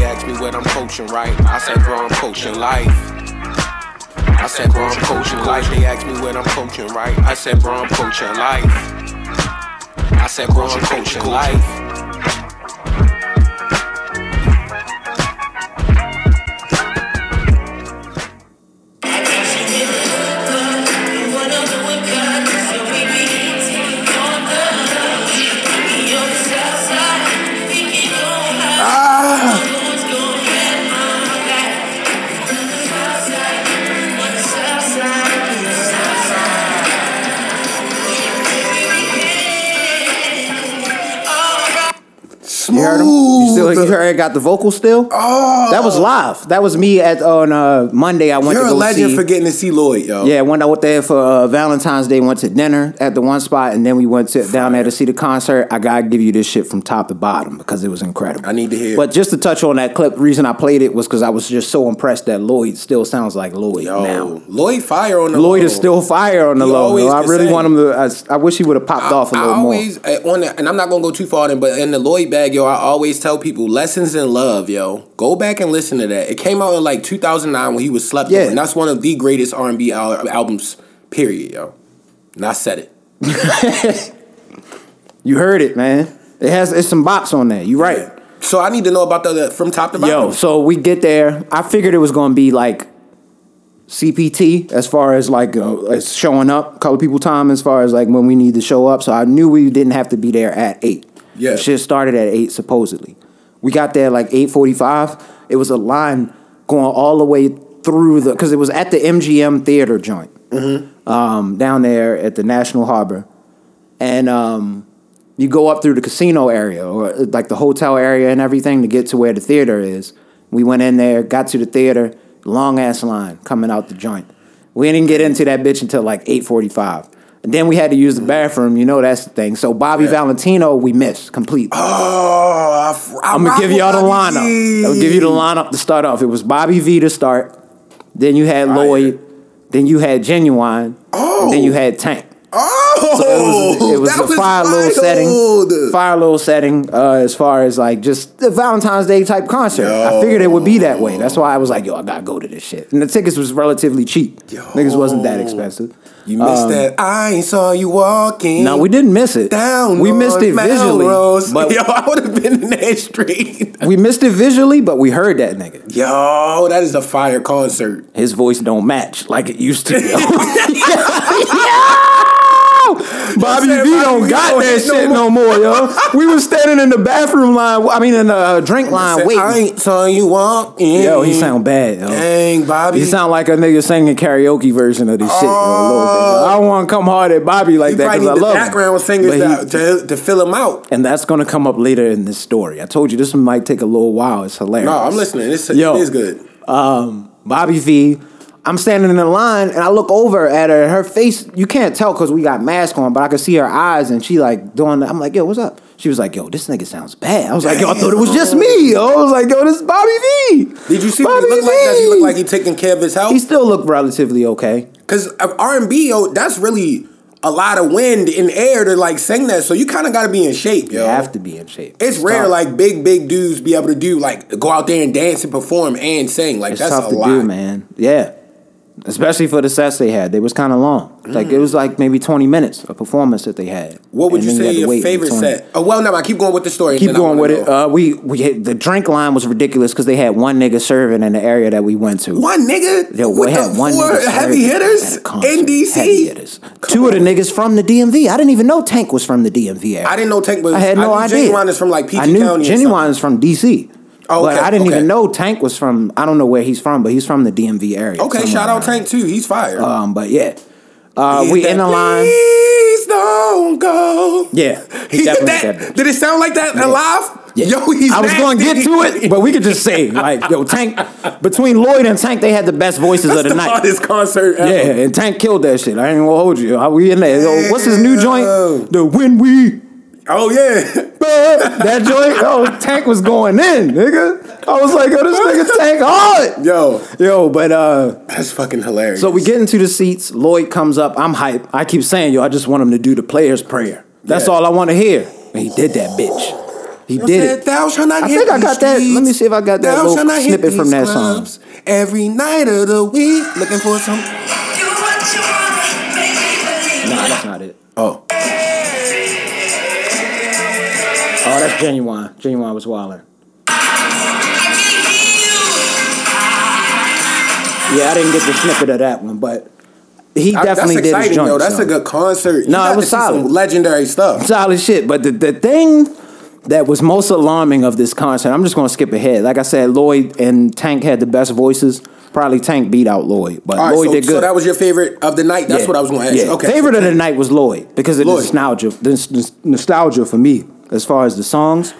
They asked me what I'm coaching, right? I said, bro, I'm coaching life. I said, bro, I'm coaching life. They asked me what I'm coaching, right? I said, bro, I'm coaching life. I said, bro, I'm coaching life. You heard I got the vocal still? Oh, That was live. That was me at on uh, Monday. I went You're to a legend see. for getting to see Lloyd, yo. yeah, one I went out there for uh, Valentine's Day. Went to dinner at the one spot, and then we went to, down there to see the concert. I gotta give you this shit from top to bottom because it was incredible. I need to hear. But just to touch on that clip, reason I played it was because I was just so impressed that Lloyd still sounds like Lloyd Yo, now. Lloyd fire on the Lloyd low. is still fire on the He low. I really want him to. I, I wish he would have popped off a little more. always uh, on the, and I'm not gonna go too far in, but in the Lloyd bag, yo, I always tell people lessons in love, yo. Go back and listen to that. It came out in like 2009 when he was slept Yeah. on, and that's one of the greatest R&B al- albums. Period, yo. And I said it. You heard it, man. It has it's some bops on there. You right. So I need to know about the, from top to bottom. Yo, so we get there. I figured it was going to be like CPT as far as like uh, as showing up, color people time as far as like when we need to show up. So I knew we didn't have to be there at eight. Yeah. Shit started at eight supposedly. We got there like eight forty five. It was a line going all the way through the because it was at the MGM Theater joint um, down there at the National Harbor, and um, you go up through the casino area or like the hotel area and everything to get to where the theater is. We went in there, got to the theater, long ass line coming out the joint. We didn't get into that bitch until like eight forty five. And then we had to use the bathroom. You know that's the thing. So Bobby Valentino, we missed completely. Oh, I I'm gonna give y'all the lineup. V. I'll give you the lineup to start off. It was Bobby V to start. Then you had Lloyd. Then you had Ginuwine. Oh. Then you had Tank. Oh, So it was, it was a fire little setting. Fire little setting uh, as far as like just the Valentine's Day type concert. I figured it would be that way. That's why I was like, yo, I gotta go to this shit. And the tickets was relatively cheap. Niggas wasn't that expensive. You missed that. I saw you walking. Um, No, we didn't miss it. down. we missed it visually. But yo, I would have been in that street. we missed it visually, but we heard that nigga. Yo, that is a fire concert. his voice don't match like it used to. Bobby V don't got don't that hit no shit no more, yo. We was standing in the bathroom line. I mean, in the uh, drink line Said, I waiting. ain't saw you walking. Yo, he sound bad, yo. Dang, Bobby. He sound like a nigga singing karaoke version of this shit. Yo. I don't want to come hard at Bobby like You that because I love him. background singers But he- to, to, to fill him out. and that's gonna come up later in this story. I told you this one might take a little while. It's hilarious. No, I'm listening. It's, Yo. it is good. um, Bobby V. I'm standing in the line and I look over at her. Her face, you can't tell because we got mask on, but I could see her eyes and she like doing. I'm like, yo, what's up? She was like, yo, this nigga sounds bad. I was like, yo, I thought it was just me. Yo, I was like, yo, this is Bobby V. Did you see Bobby what he looked like? Does he look like he taking care of his health? He still looked relatively okay. Because uh, R and B, yo, that's really a lot of wind in air to like sing that. So you kind of got to be in shape, yo. You have to be in shape. It's rare, tough. like big, big dudes be able to do like go out there and dance and perform and sing. Like It's that's tough a to lot. do, man. Yeah. Especially for the sets they had. They was kind of long. Like it was like maybe 20 minutes of performance that they had. What would And you say to your favorite set? Oh well, no, I keep going with the story. Keep going with it. Uh, we we had, the drink line was ridiculous because they had one nigga serving in the area that we went to. one nigga Yo, we had one four nigga heavy hitters concert. in DC. Heavy hitters. Two of the niggas from the DMV. I didn't even know Tank was from the DMV area. I didn't know Tank was. I had no knew idea. Ginuwine is from like PG I knew County. Ginuwine is from DC. Oh, But I didn't okay. even know Tank was from. I don't know where he's from, but he's from the DMV area. Okay, shout out Tank too. He's fire. Um, but yeah, uh, we in the line. Please don't go. Yeah, He, he definitely that. did that. Did it sound like that live? Yeah. Yo, he's I was going to get to it, but we could just say like, yo, Tank. Between Lloyd and Tank, they had the best voices That's of the the night. This concert ever. Yeah, and Tank killed that shit. I ain't gonna hold you. We in there. Yo, what's his new joint? The When We Oh yeah. that joint. Oh, Tank was going in, nigga. I was like, oh, this nigga Tank hard. Yo, Yo, but uh, that's fucking hilarious. so we get into the seats. Lloyd comes up. I'm hype. I keep saying, yo, I just want him to do the player's prayer. That's Yeah. all I want to hear. And he did that bitch. He You did said, it. Thou shalt not I hit think I these got that- let me see if I got that Thou little shalt not hit snippet from that song. clubs Every night of the week, looking for some. Nah, that's not it. Oh, Ginuwine. Ginuwine was wilding. Yeah, I didn't get the snippet of that one, but he I- definitely did his joint. yo. That's so. a good concert. No, it to was solid. legendary stuff. solid shit. But the, the thing that was most alarming of this concert, I'm just gonna skip ahead. Like I said, Lloyd and Tank had the best voices. Probably Tank beat out Lloyd, but right, Lloyd so, did good. so that was your favorite of the night. That's Yeah. what I was going to ask. Yeah. you. Okay, Favorite of the night was Lloyd because of the Lloyd. nostalgia. The nostalgia for me as far as the songs.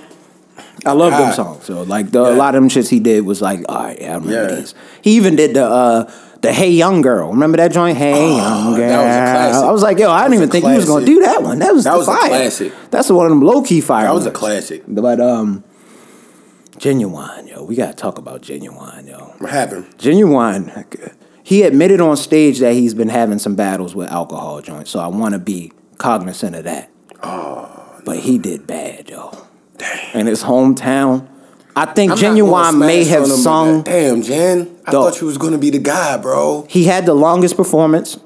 I love them Ah. songs. So like the, a lot of them shits he did was like, all right, yeah, I remember Yeah. these. He even did the uh the Hey Young Girl. Remember that joint? Hey Young Girl. Oh, that was a classic. I was like, yo, I didn't even think he was gonna do that one. That was That was a classic. That's one of them low key fire. That was a classic. But um, Ginuwine, yo, we gotta talk about Ginuwine, yo. What happened? Ginuwine, he admitted on stage that he's been having some battles with alcohol joints, so I want to be cognizant of that. Oh, but he did bad, yo. In his hometown, I think I'm Ginuwine may have on him, but sung. Damn, Jen. I Dog. thought you was going to be the guy, bro. He had the longest performance.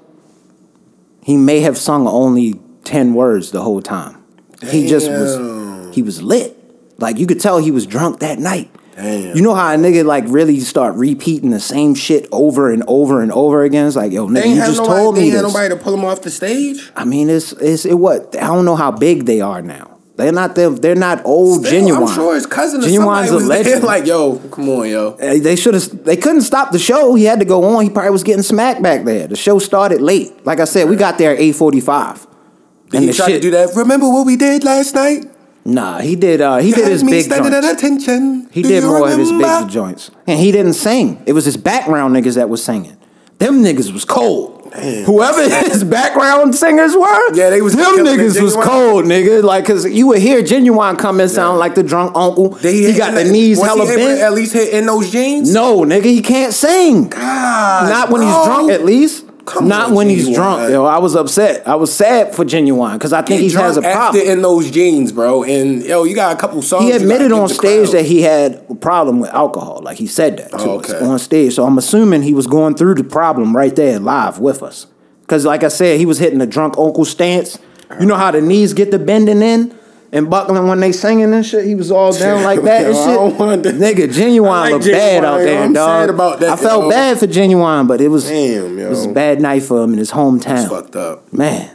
He may have sung only ten words the whole time. He just was he was lit. Like you could tell he was drunk that night. Damn. You know how a nigga like really start repeating the same shit over and over and over again? It's like, yo, nigga, you just nobody, told they me ain't this. had nobody to pull him off the stage. I mean, it's it's it what I don't know how big they are now. They're not them. They're not old Still, Ginuwine. I'm sure his cousin or Ginuwine's somebody was a there, legend. like, yo, come on, yo. Uh, They should have. They couldn't stop the show. He had to go on. He probably was getting smacked back there. The show started late. Like I said, we got there at eight forty five. Did he try to do that? Remember what we did last night? Nah, he did. Uh, he did his big joints. He did you more of his big joints, and he didn't sing. It was his background niggas that was singing. Them niggas was cold. Whoever his background singers were, Yeah, they was them niggas was cold, nigga. Like, cause you would hear Ginuwine come and sound like the drunk uncle. Did he got the knees hella he bent. At least hit in those jeans. No, nigga, he can't sing. God, Not when he's drunk, at least. Come Not on, when he's drunk. Yo, I was upset. I was sad for Ginuwine because I think he has a problem. In those jeans, bro, and yo, you got a couple songs. he admitted on stage that he had a problem with alcohol. Like he said that Oh, okay. on stage. So I'm assuming he was going through the problem right there live with us. Because like I said, he was hitting the drunk uncle stance. You know how the knees get the bending in and buckling when they singing and shit. He was all down like that and Yo, shit. that. Nigga, Ginuwine like looked bad out there, I'm dog. about that, I felt yo. bad for Ginuwine, but it was Damn, yo. it was a bad night for him in his hometown. It's fucked up. Man,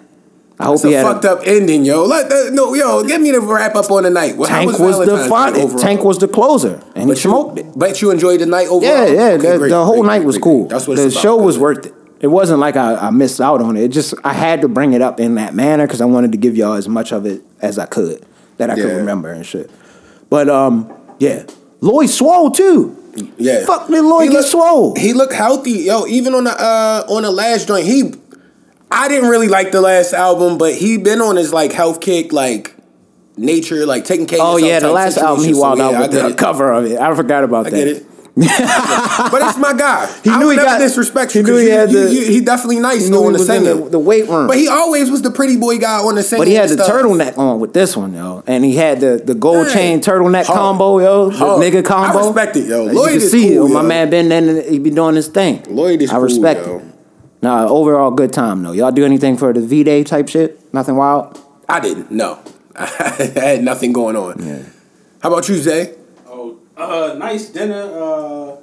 I hope It's he a had fucked up ending, yo. Let the, no, yo, give me the wrap up on the night. Well, Tank was, the Valentine's fun. Tank was the closer, and he But you- smoked it. But you enjoyed the night overall. Yeah, yeah. Okay, the, great, the whole great, night was great. cool. That's what the it's about, show was good. worth it. It wasn't like I, I missed out on it. It just I had to bring it up in that manner because I wanted to give y'all as much of it as I could that I could remember and shit. But um, yeah, Lloyd swole too. Yeah. Fuck did Lloyd get look- swole? He looked healthy, yo. Even on the uh on the last joint, he. I didn't really like the last album, but he been on his like health kick, like nature, like taking care. Oh yeah, the last album he situation. So, yeah, out with the it. cover of it. I forgot about I that. But it's my guy. He knew he got- disrespect he knew he had you- the- you- he definitely nice He on the singing. the, the weight room. But he always was the pretty boy guy on the singing. But he had the stuff. turtleneck on with this one, yo, and he had the, the gold Yeah. chain turtleneck Hard. combo, yo, the nigga combo. I respect it, yo. As Lloyd you can is see, cool, yo, my man been there, he be doing his thing. Lloyd is I cool, respect yo. it. Nah, overall good time though. Y'all do anything for the V Day type shit? Nothing wild. I didn't. No, I had nothing going on. Yeah. How about you, Zay? Uh, nice dinner. Uh,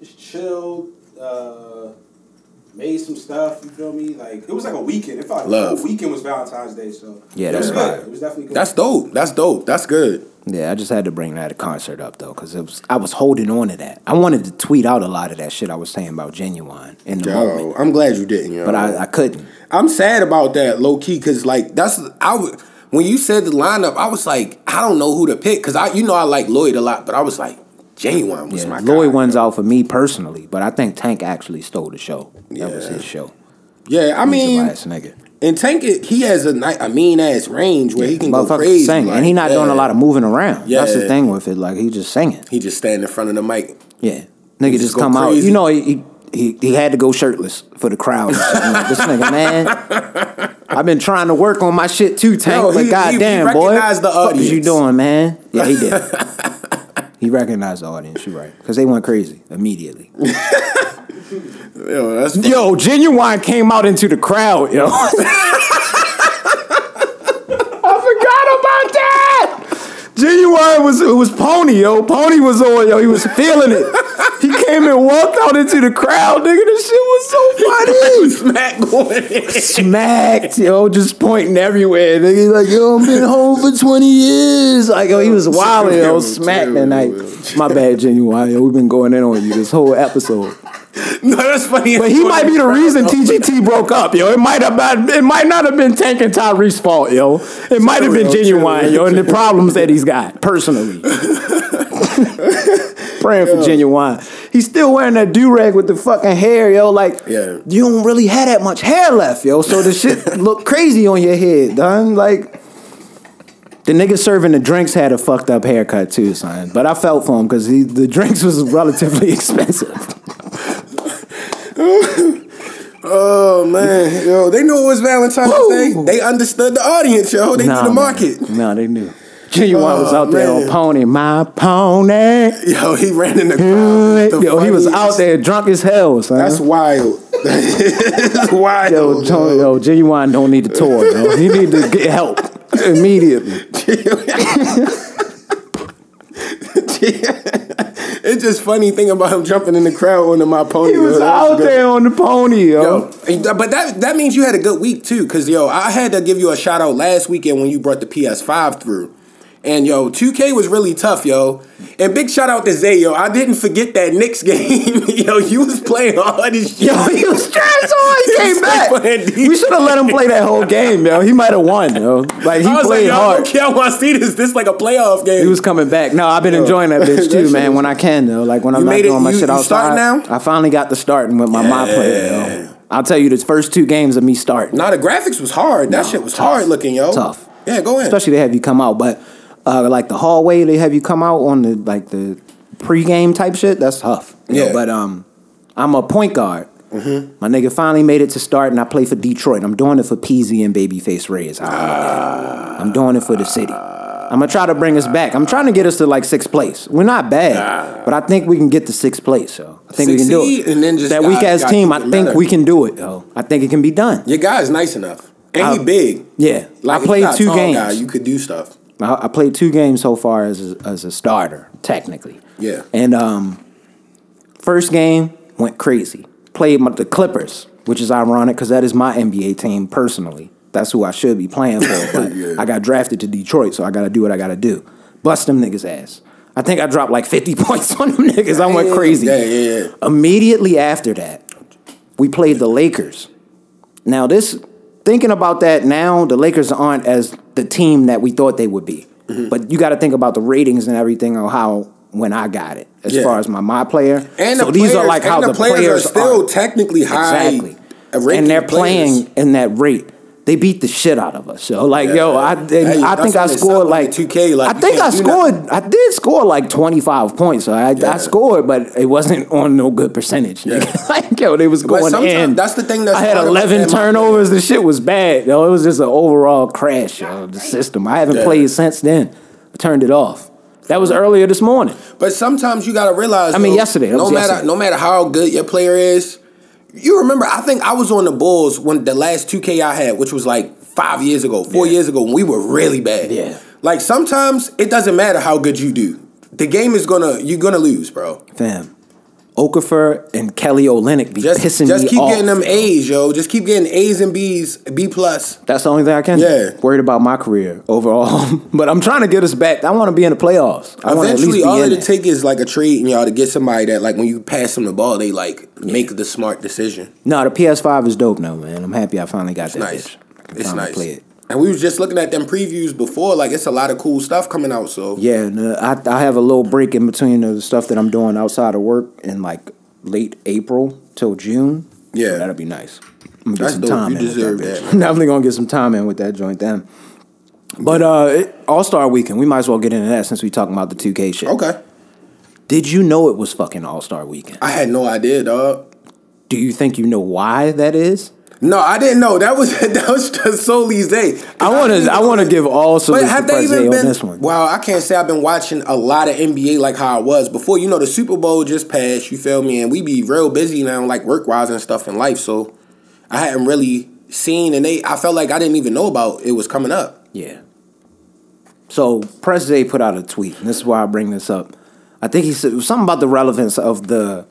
just chilled. Uh, made some stuff. You feel me? Like it was like a weekend. It felt like Love. the whole weekend was Valentine's Day. So Yeah, that's was fire. good. It was definitely good. That's dope. That's dope. That's good. Yeah, I just had to bring that concert up though, because it was I was holding on to that. I wanted to tweet out a lot of that shit I was saying about Ginuwine in the Yo, moment, I'm glad you didn't, yo. but I, I couldn't. I'm sad about that, low key, because like that's I would when you said the lineup, I was like, I don't know who to pick, because I you know I like Lloyd a lot, but I was like, Ginuwine was Yeah, my Lloyd guy. wins out for me personally, but I think Tank actually stole the show. That was his show. Yeah, I mean, nigga. and Tank he has a, a mean ass range where he can go crazy, sing, like, and he not doing a lot of moving around. Yeah. That's the thing with it. Like he just singing. He just stand in front of the mic. Yeah, nigga just, just come out. You know he, he he he had to go shirtless for the crowd. like, this nigga man, I've been trying to work on my shit too, Tank. Yo, but he- goddamn, he boy, the fuck is you doing, man? Yeah, he did. he recognized the audience. You're right, because they went crazy immediately. Yo, that's Yo, Ginuwine came out into the crowd, yo. I forgot about that. Ginuwine was it was Pony, yo. Pony was on, yo. He was feeling it. He came and walked out into the crowd, nigga. This shit was so funny. smack going. Smacked, yo, just pointing everywhere. Nigga, like, yo, I've been home for 20 years. Like, yo, he was wild, yo, smacked that night. My bad, Ginuwine, yo. We've been going in on you this whole episode. No, that's funny. But he might be the reason TGT broke up, yo. It might have been, it might not have been Tank and Tyrese's fault, yo. It might have been Ginuwine, yo, and the problems that he's got personally. Praying for Ginuwine. He's still wearing that do rag with the fucking hair, yo. Like, Yeah. you don't really have that much hair left, yo. So the shit look crazy on your head, done. Like, the nigga serving the drinks had a fucked up haircut too, son. But I felt for him because the drinks was relatively expensive. Oh man, yo, they knew it was Valentine's. Day. They understood the audience, yo. They Nah, knew the man. market. No, they knew. Ginuwine oh, was Oh, out there man. on pony, my pony. Yo, he ran in the crowd. Yo, he was out there drunk as hell, son. That's wild. That's wild. yo, Tony, yo, Ginuwine don't need to tour, yo. He need to get help immediately. it's just funny thing about him jumping in the crowd on my pony. He was yo. Out there on the pony, yo. Yo, but that that means you had a good week too, cause yo, I had to give you a shout out last weekend when you brought the PS5 through. And yo, 2K was really tough, yo. And big shout out to Zay, yo. I didn't forget that Knicks game. yo, you was playing all as shit. Yo, he was trash on. He came back. We should have let him play that whole game, yo. He might have won, yo. Like he I was played like, hard. yo, okay, I want to see this. This like a playoff game. He was coming back. No, I've been enjoying that bitch too, shit man. When I can though, like when I'm You not doing my you- shit you outside. starting now? I finally got the starting with my my player. Yo. I'll tell you, the first two games of me starting, Nah, the graphics was hard. That shit was tough. hard looking, yo. Tough. Yeah, go ahead. especially they have you come out, but uh, like the hallway, they have you come out on the like the pregame type shit. That's tough. you know, Yeah. but um, I'm a point guard. My nigga finally made it to start, and I play for Detroit. I'm doing it for Peezy and Babyface Ray. Is how I look at it. I'm doing it for the city. I'm gonna try to bring us back. I'm trying to get us to like sixth place. We're not bad, but I think we can get to sixth place. So I think we can do it. and then just that weak ass team. I think we can do it. Yo, I think it can be done. Your guy's nice enough. And Uh, he big. Yeah, Like I played two games. Guy. You could do stuff. I, I played two games so far as a, as a starter, technically. Yeah. And um, first game went crazy. Played my, the Clippers, which is ironic because that is my NBA team personally. That's who I should be playing for. But Yeah. I got drafted to Detroit, so I got to do what I got to do. Bust them niggas ass. I think I dropped like 50 points on them niggas. I went crazy. Yeah, yeah, yeah. Immediately after that, we played the Lakers. Now, this thinking about that now, the Lakers aren't as the team that we thought they would be. Mm-hmm. But you got to think about the ratings and everything on how when I got it, as Yeah. far as my my player. And so the these players, are like how the, the players, players are still are. technically high. exactly, and they're players. playing in that rate. They beat the shit out of us. So like, Yeah. yo, I and Hey, I think I scored like 2K, like, I think I can't scored. I did score like twenty five points. So I, Yeah. I scored, but it wasn't on no good percentage. nigga. like yo, they was But going sometimes in. that's the thing that's I had eleven turnovers. The shit was bad. Yo, it was just an overall crash. of the system. I haven't Yeah. played since then. I turned it off. That was earlier this morning. But sometimes you gotta realize. I mean, though, yesterday, No matter yesterday. no matter how good your player is, you remember. I think I was on the Bulls when the last two K I had, which was like five years ago, four Yeah. years ago, when we were really bad. Yeah. Like sometimes it doesn't matter how good you do. The game is gonna you're gonna lose, bro. Fam, Okafor and Kelly Olynyk be Just pissing just me keep getting them A's, yo. Just keep getting A's and B's, B plus. That's the only thing I can. do. Yeah. Worried about my career overall, but I'm trying to get us back. I want to be in the playoffs. I want to at least Eventually, all in it'll take is like a trade and y'all to get somebody that like when you pass them the ball, they like make the smart decision. No, the PS5 is dope now, man. I'm happy I finally got that. nice. bitch. I can It's finally nice. Play it. And we was just looking at them previews before. Like it's a lot of cool stuff coming out. So Yeah, no, I I have a little break in between the stuff that I'm doing outside of work in like late April till June. Yeah. So that'll be nice. I'm gonna get That's some dope. time You in deserve that. I'm definitely gonna get some time in with that joint then. But uh All Star Weekend, we might as well get into that since we talking about the 2K shit. okay, Did you know it was fucking All Star Weekend? I had no idea, dog. Do you think you know why that is? No, I didn't know. That was that was just solely Zay. I want to. I want to give all But salutes to have they even on this one. Well, I can't say I've been watching a lot of NBA like how I was before. You know, the Super Bowl just passed. You feel me? And we be real busy now, like work wise and stuff in life. So I hadn't really seen, and they. I felt like I didn't even know about it was coming up. Yeah. So Press J put out a tweet, and this is why I bring this up. I think he said something about the relevance of the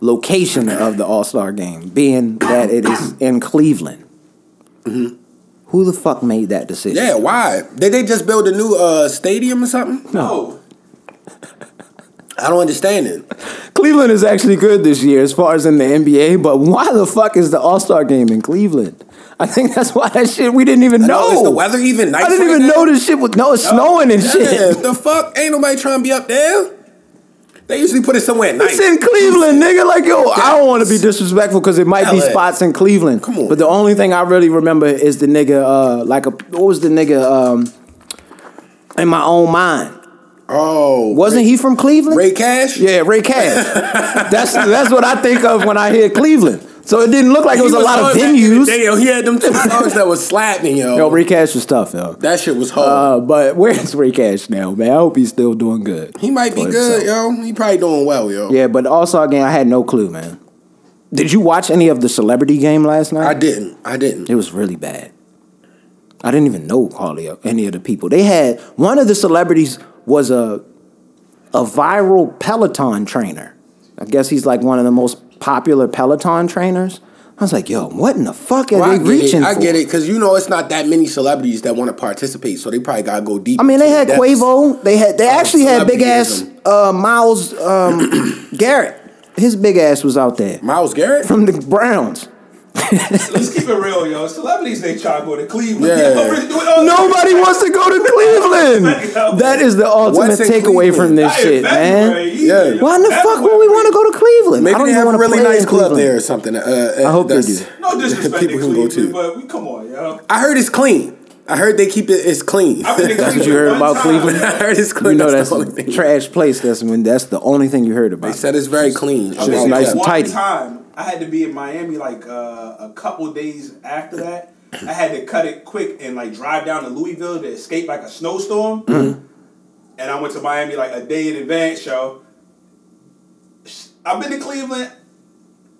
location of the All Star game, being that it is in Cleveland. Who the fuck made that decision? Yeah, why? Did they just build a new uh, stadium or something? No. I don't understand it. Cleveland is actually good this year as far as in the NBA, but why the fuck is the All Star game in Cleveland? I think that's why that shit we didn't even know. know, is the weather even nice I didn't right even now? know this shit was no, it's snowing and Yeah, shit. the fuck? Ain't nobody trying to be up there. They usually put it somewhere night. It's in Cleveland, nigga. Like, yo, I don't want to be disrespectful because it might be LA. spots in Cleveland. Come on. But the only thing I really remember is the nigga, uh, like, a, what was the nigga, um, in my own mind? Oh, Wasn't he from Cleveland? Ray Cash? Yeah, Ray Cash. that's that's what I think of when I hear Cleveland. So it didn't look like it was, He a lot of venues. day, yo. He had them two songs that was slapping, yo. Yo, Ray Cash was tough, yo. that shit was hard. Uh, but where's Ray Cash now, man? I hope he's still doing good. he might be good, himself. yo. He probably doing well, yo. Yeah, but also again, I had no clue, man. Did you watch any of the celebrity game last night? I didn't. I didn't. It was really bad. I didn't even know hardly any of the people. They had one of the celebrities was a a viral Peloton trainer. I guess he's like one of the most popular Peloton trainers. I was like, yo, what in the fuck are Well, I they get it. reaching I for? get it because you know it's not that many celebrities that want to participate, so they probably gotta go deep. I mean, they had depths. Quavo. They had they actually had big ass uh, Myles um, Garrett. His big ass was out there Myles Garrett. from the Browns. Let's keep it real, yo. Celebrities, they try to go to Cleveland. Yeah. Yo, really doing all- Nobody wants to go to Cleveland. That is the ultimate What's in takeaway from this Not shit, man. Yeah. Why in the fuck would we want to go to Cleveland? Maybe I don't they have a really nice club Cleveland. there or something. Uh, I hope they that's- do. No disrespect People to can go Cleveland, to. but we come on, yo. I heard it's clean. I heard they keep it. It's clean. I've been to That's what you heard about time. Cleveland? I heard it's clean. You know that's the only a thing. trash place. That's when that's the only thing you heard about. They said it's very clean. I Shit's was Well, nice and one tidy. time, I had to be in Miami like uh, a couple days after that. I had to cut it quick and like drive down to Louisville to escape like a snowstorm. Mm-hmm. And I went to Miami like a day in advance. Yo, I've been to Cleveland.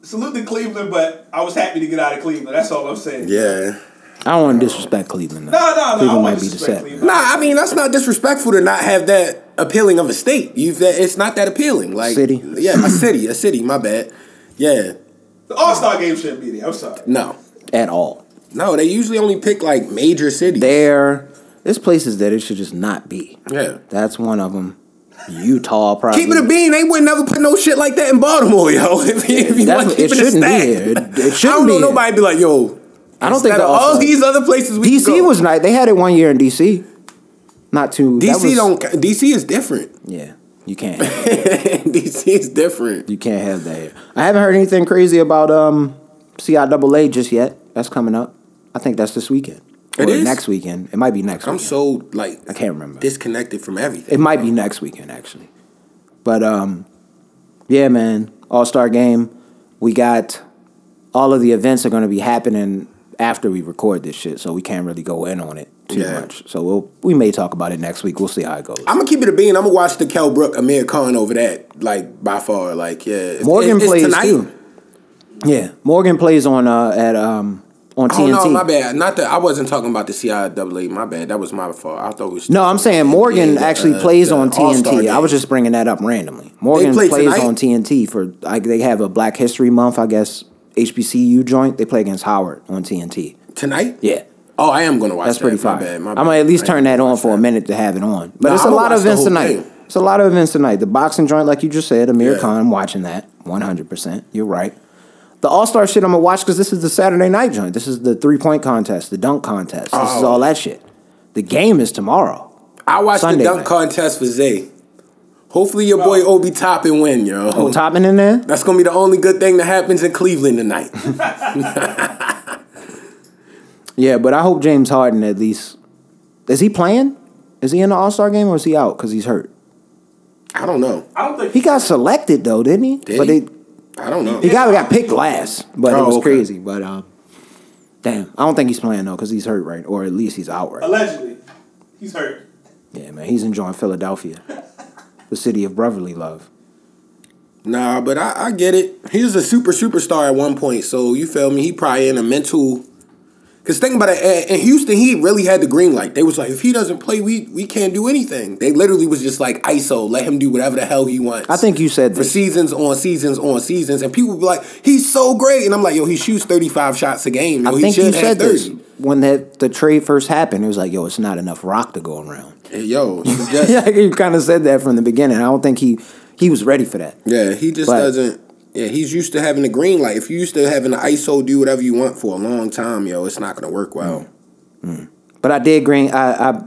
Salute to Cleveland, but I was happy to get out of Cleveland. That's all I'm saying. Yeah. I don't want to disrespect Cleveland. Though. No, no, no. I Cleveland want might be the set. Cleveland. Nah, I mean that's not disrespectful to not have that appealing of a state. You've that it's not that appealing. Like City. Yeah, a city, a city. My bad. Yeah. The All Star game shouldn't be there. I'm sorry. No. at all. No, they usually only pick like major cities. There, there's places that it should just not be. yeah. That's one of them. Utah, probably. Keep it a bean. They would never put no shit like that in Baltimore, yo. If, you- if you want what- to it keep it, a shouldn't be stack. here. It- it I shouldn't don't know be here. nobody be like, yo. I don't think instead the of all these other places we DC could go. was nice. They had it one year in DC. Not too. DC was- don't. DC is different. Yeah, you can't. DC is different. You can't have that here. I haven't heard anything crazy about um CIAA just yet. That's coming up. I think that's this weekend. It or is? next weekend. It might be next. I'm weekend. so like I can't remember. disconnected from everything. It might be next weekend actually. But um yeah, man, All-Star game. We got all of the events are going to be happening after we record this shit, so we can't really go in on it too Yeah. much. So we'll we may talk about it next week. We'll see how it goes. I'm gonna keep it a bean. I'm gonna watch the Kel Brook Amir Khan over that. Like by far. Like yeah. It's- Morgan it's plays tonight. too. Yeah, Morgan plays on uh at um on TNT. Oh no, my bad. Not that I wasn't talking about the CIAA. My bad. That was my fault. I thought it was. No, I'm saying Morgan Yeah, actually uh, plays on TNT. I was just bringing that up randomly. Morgan play plays tonight? on TNT for like they have a Black History Month, I guess. HBCU joint. They play against Howard on TNT. tonight. Yeah. Oh, I am gonna watch. That's that. pretty My bad, my I'm bad. gonna at least I turn that on watch for a minute to have it on. But Nah, it's a I'ma lot of events tonight. thing. It's a lot of events tonight. The boxing joint, like you just said, Amir Yeah. Khan. I'm watching that 100. percent You're right. The All Star shit I'm gonna watch because this is the Saturday night joint. This is the three point contest, the dunk contest. This is Oh. all that shit. The game is tomorrow. I watched Sunday the dunk night. contest for Zay. Hopefully your boy Obi Toppin win, yo. Oh, Toppin in there? That's gonna be the only good thing that happens in Cleveland tonight. Yeah, but I hope James Harden at least. Is he playing? Is he in the All Star game or is he out because he's hurt? I don't know. I don't think He got selected though, didn't he? Did but he? They, I don't know. he got got picked last, but it Oh, was okay. crazy. But um, Damn, I don't think he's playing though because he's hurt, right? Or at least he's out, right? Allegedly, he's hurt. Yeah, man, he's enjoying Philadelphia, the city of brotherly love. Nah, but I, I get it. He was a super superstar at one point, so you feel me? He probably in a mental. Cause think about it, in- Houston, he really had the green light. They was like, if he doesn't play, we we can't do anything. They literally was just like ISO, let him do whatever the hell he wants. I think you said for this. seasons on seasons on seasons, and people be like, he's so great, and I'm like, yo, he shoots 35 shots a game. Yo, I he think you said 30. this when that the trade first happened. It was like, yo, it's not enough rock to go around. Hey, Yo, yeah, you kind of said that from the beginning. I don't think he he was ready for that. yeah, he just But- doesn't. Yeah, he's used to having the green light. If you used to having the ISO do whatever you want for a long time, yo, it's not gonna work well. Mm. Mm. But I did green. I, I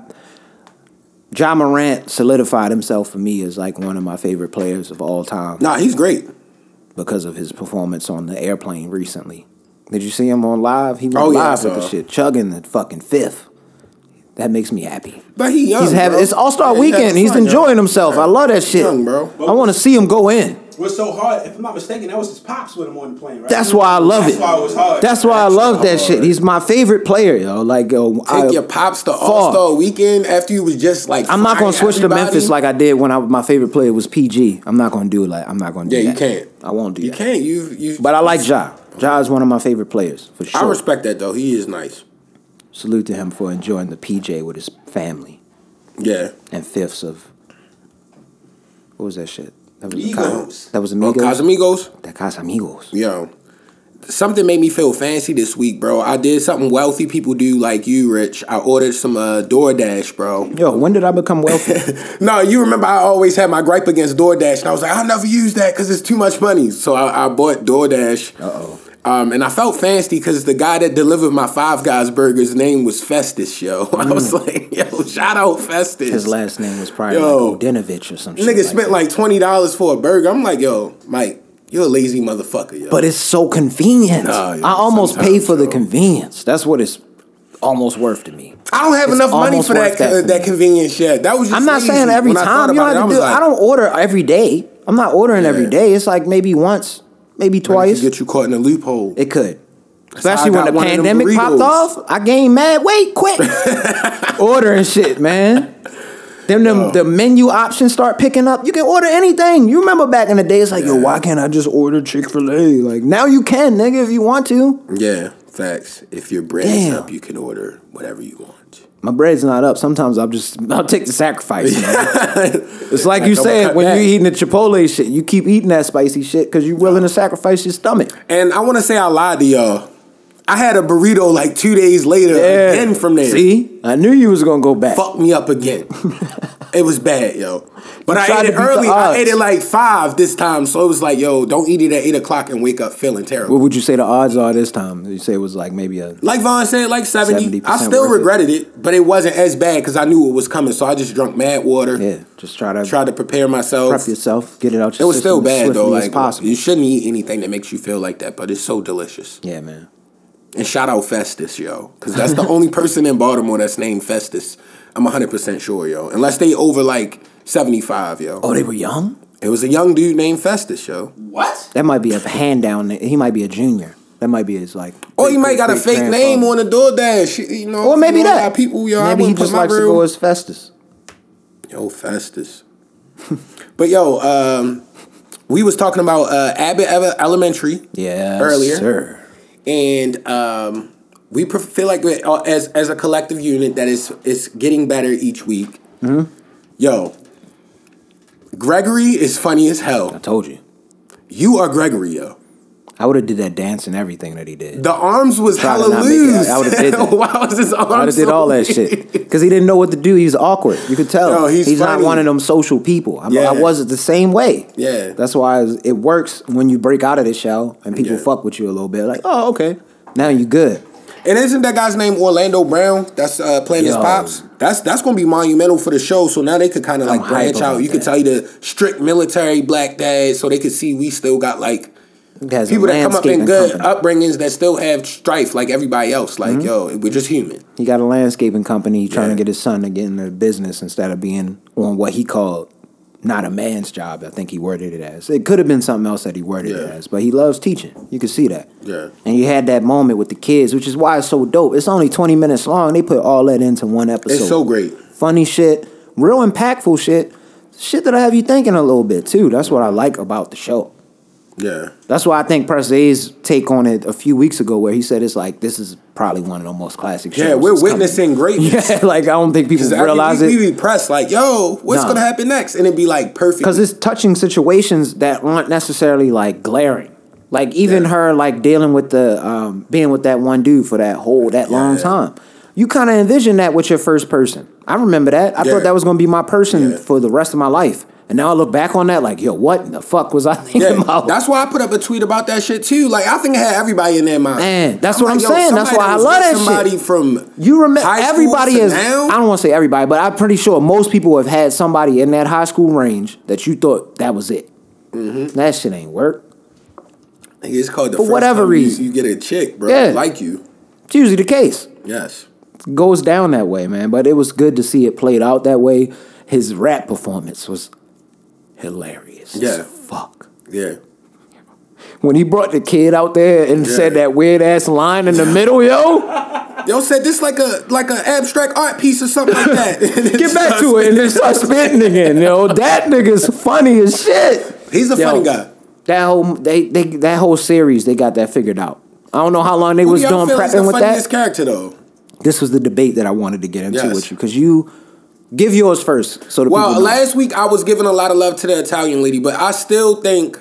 Ja Morant solidified himself for me as like one of my favorite players of all time Nah, he's great. because of his performance on the airplane recently. Did you see him on live? He went Oh, yeah, live with the shit, chugging the fucking fifth. That makes me happy. But he young. He's having bro. it's All Star Weekend. He's enjoying himself. I love that shit. Young, bro. I want to see him go in. What's so hard? If I'm not mistaken, that was his pops with him on the plane, right? That's why I love That's it. why it was hard. That's why I love that shit. He's my favorite player, yo. Like, yo, Take I, your pops to. All Star Weekend after you was just like. I'm not gonna frying switch to. Memphis like I did when I, my favorite player was PG. I'm not gonna do it like I'm not gonna do Yeah, you can't. I won't do it. You that. can't. You you. But I like Ja. Ja is one of my favorite players for sure. I respect that though. He is nice. Salute to him for enjoying the PJ with his family Yeah. and fifths of what was that shit? That was Migos. That was Oh, Amigos. Casamigos. that Casamigos. Yo, something made me feel fancy this week, bro. I did something wealthy people do, like you, Rich. I ordered some uh, DoorDash, bro. Yo, when did I become wealthy? No, you remember I always had my gripe against DoorDash, and I was like, I'll never use that because it's too much money. So I, I bought DoorDash. Uh oh. Um, and I felt fancy because the guy that delivered my Five Guys burgers name was Festus, yo. I was like, yo, shout out Festus. Mm. His last name was probably Yo. like or some shit. Nigga like spent that. like twenty dollars for a burger. I'm like, yo, Mike, you're a lazy motherfucker, yo. But it's so convenient. Nah, yeah, I almost pay for the convenience. That's what it's almost worth to me. I don't have It's enough money for that that uh, that convenience yet. That was just I'm not saying every When I time. You don't it, have I to do. like, I don't order every day. I'm not ordering every Yeah. day. It's like maybe once, maybe It twice. could get you caught in a loophole. It could. Especially when the them pandemic popped off, I gained mad weight quick. Ordering shit, man. Then the, the menu options start picking up. You can order anything. You remember back in the day, it's like, yo, why can't I just order Chick fil A? Like, now you can, nigga, if you want to. yeah, facts. If your bread's Damn. up, you can order whatever you want. My bread's not up. Sometimes I'll just, I'll take the sacrifice. it's like you said, when you're eating the Chipotle shit, you keep eating that spicy shit because you're willing to sacrifice your stomach. And I want to say I lied to y'all. I had a burrito like two days later again from there. See? I knew you was going to go back. Fuck me up again. it was bad, yo. But You I ate it early. I ate it like five this time, so it was like, yo, don't eat it at eight o'clock and wake up feeling terrible. What would you say the odds are this time? You say it was like maybe a Like Vaughn said, like 70. 70% I still worth it. regretted it. but it wasn't as bad because I knew it was coming. So I just drank mad water. yeah. Just try to try to prepare myself. prep yourself, get it out it was still bad though. Like possible. you shouldn't eat anything that makes you feel like that, but it's so delicious. Yeah, man. And shout out Festus, yo, because that's the only person in Baltimore that's named Festus. I'm 100 percent sure, yo. Unless they over like 75, yo. Oh, they were young. It was a young dude named Festus, yo. What? That might be a hand down. He might be a junior. That might be his like. Or he might got a fake name on the DoorDash, you know. Or maybe you know, a lot that. of people, yo. I maybe he just my likes to go as Festus. Yo, Festus. but yo, um, we was talking about uh, Abbott Elementary. Yeah, Earlier. sir. And um, we pre- feel like uh, as as a collective unit that is is getting better each week. Mm-hmm. Yo, Gregory is funny as hell. I told you. You are Gregory, yo. I would have did that dance and everything that he did. The arms was Try hella not make it- loose. I would've did that. Why was his arms? I would have did all that shit because he didn't know what to do. He was awkward. You could tell. Yo, he's not one of them social people. I'm, Yeah. I was the same way. Yeah. That's why it works when you break out of the shell and people Yeah. fuck with you a little bit. Like, oh, okay, now you good. And isn't that guy's name Orlando Brown? That's uh, playing his pops. That's that's gonna be monumental for the show. So now they could kind of like branch out. You could tell you the strict military black dad, so they could see we still got like People that come up in good company. upbringings that still have strife like everybody else. Like mm-hmm. yo, we're just human. He got a landscaping company trying Yeah. to get his son to get into business instead of being on what he called not a man's job. I think he worded it as. It could have been something else that he worded it as, but he loves teaching. You can see that. Yeah. And you had that moment with the kids, which is why it's so dope. It's only 20 minutes long. They put all that into one episode. It's so great. Funny shit, real impactful shit. Shit that I have you thinking a little bit too. That's what I like about the show. Yeah. That's why I think Press A's take on it a few weeks ago, where he said it's like this is probably one of the most classic shows. Yeah, we're that's coming. witnessing greatness. Yeah, like I don't think people 'Cause every realize week it. We be pressed like, yo, what's Nah. gonna happen next? And it'd be like perfect. because it's touching situations that aren't necessarily like glaring. Like even Yeah. her like dealing with the um, being with that one dude for that whole that long time. You kind of envision that with your first person. I remember that. I Yeah. thought that was going to be my person Yeah. for the rest of my life. And now I look back on that like, yo, what in the fuck was I thinking yeah, about? that's why I put up a tweet about that shit too. Like I think I had everybody in their mind. Man, that's what I'm saying. That's why I love that shit. Somebody from You remember everybody is. now? I don't want to say everybody, but I'm pretty sure most people have had somebody in that high school range that you thought that was it. Mm-hmm. That shit ain't work. It's called the For first whatever time you- reason. You, get a chick, bro, Yeah. like you. It's usually the case. Yes. It goes down that way, man. But it was good to see it played out that way. His rap performance was hilarious. Yeah. fuck. Yeah. When he brought the kid out there and Yeah. said that weird ass line in the middle, yo, Yo said this like a like an abstract art piece or something like that. get back to it and then start spitting again. Yo, that nigga's funny as shit. He's a Yo, funny guy. That whole they, they that whole series they got that figured out. I don't know how long they Who was doing prepping with that. character though? This was the debate that I wanted to get into Yes. with you because you give yours first so the Well, last week I was giving a lot of love to the Italian lady, but I still think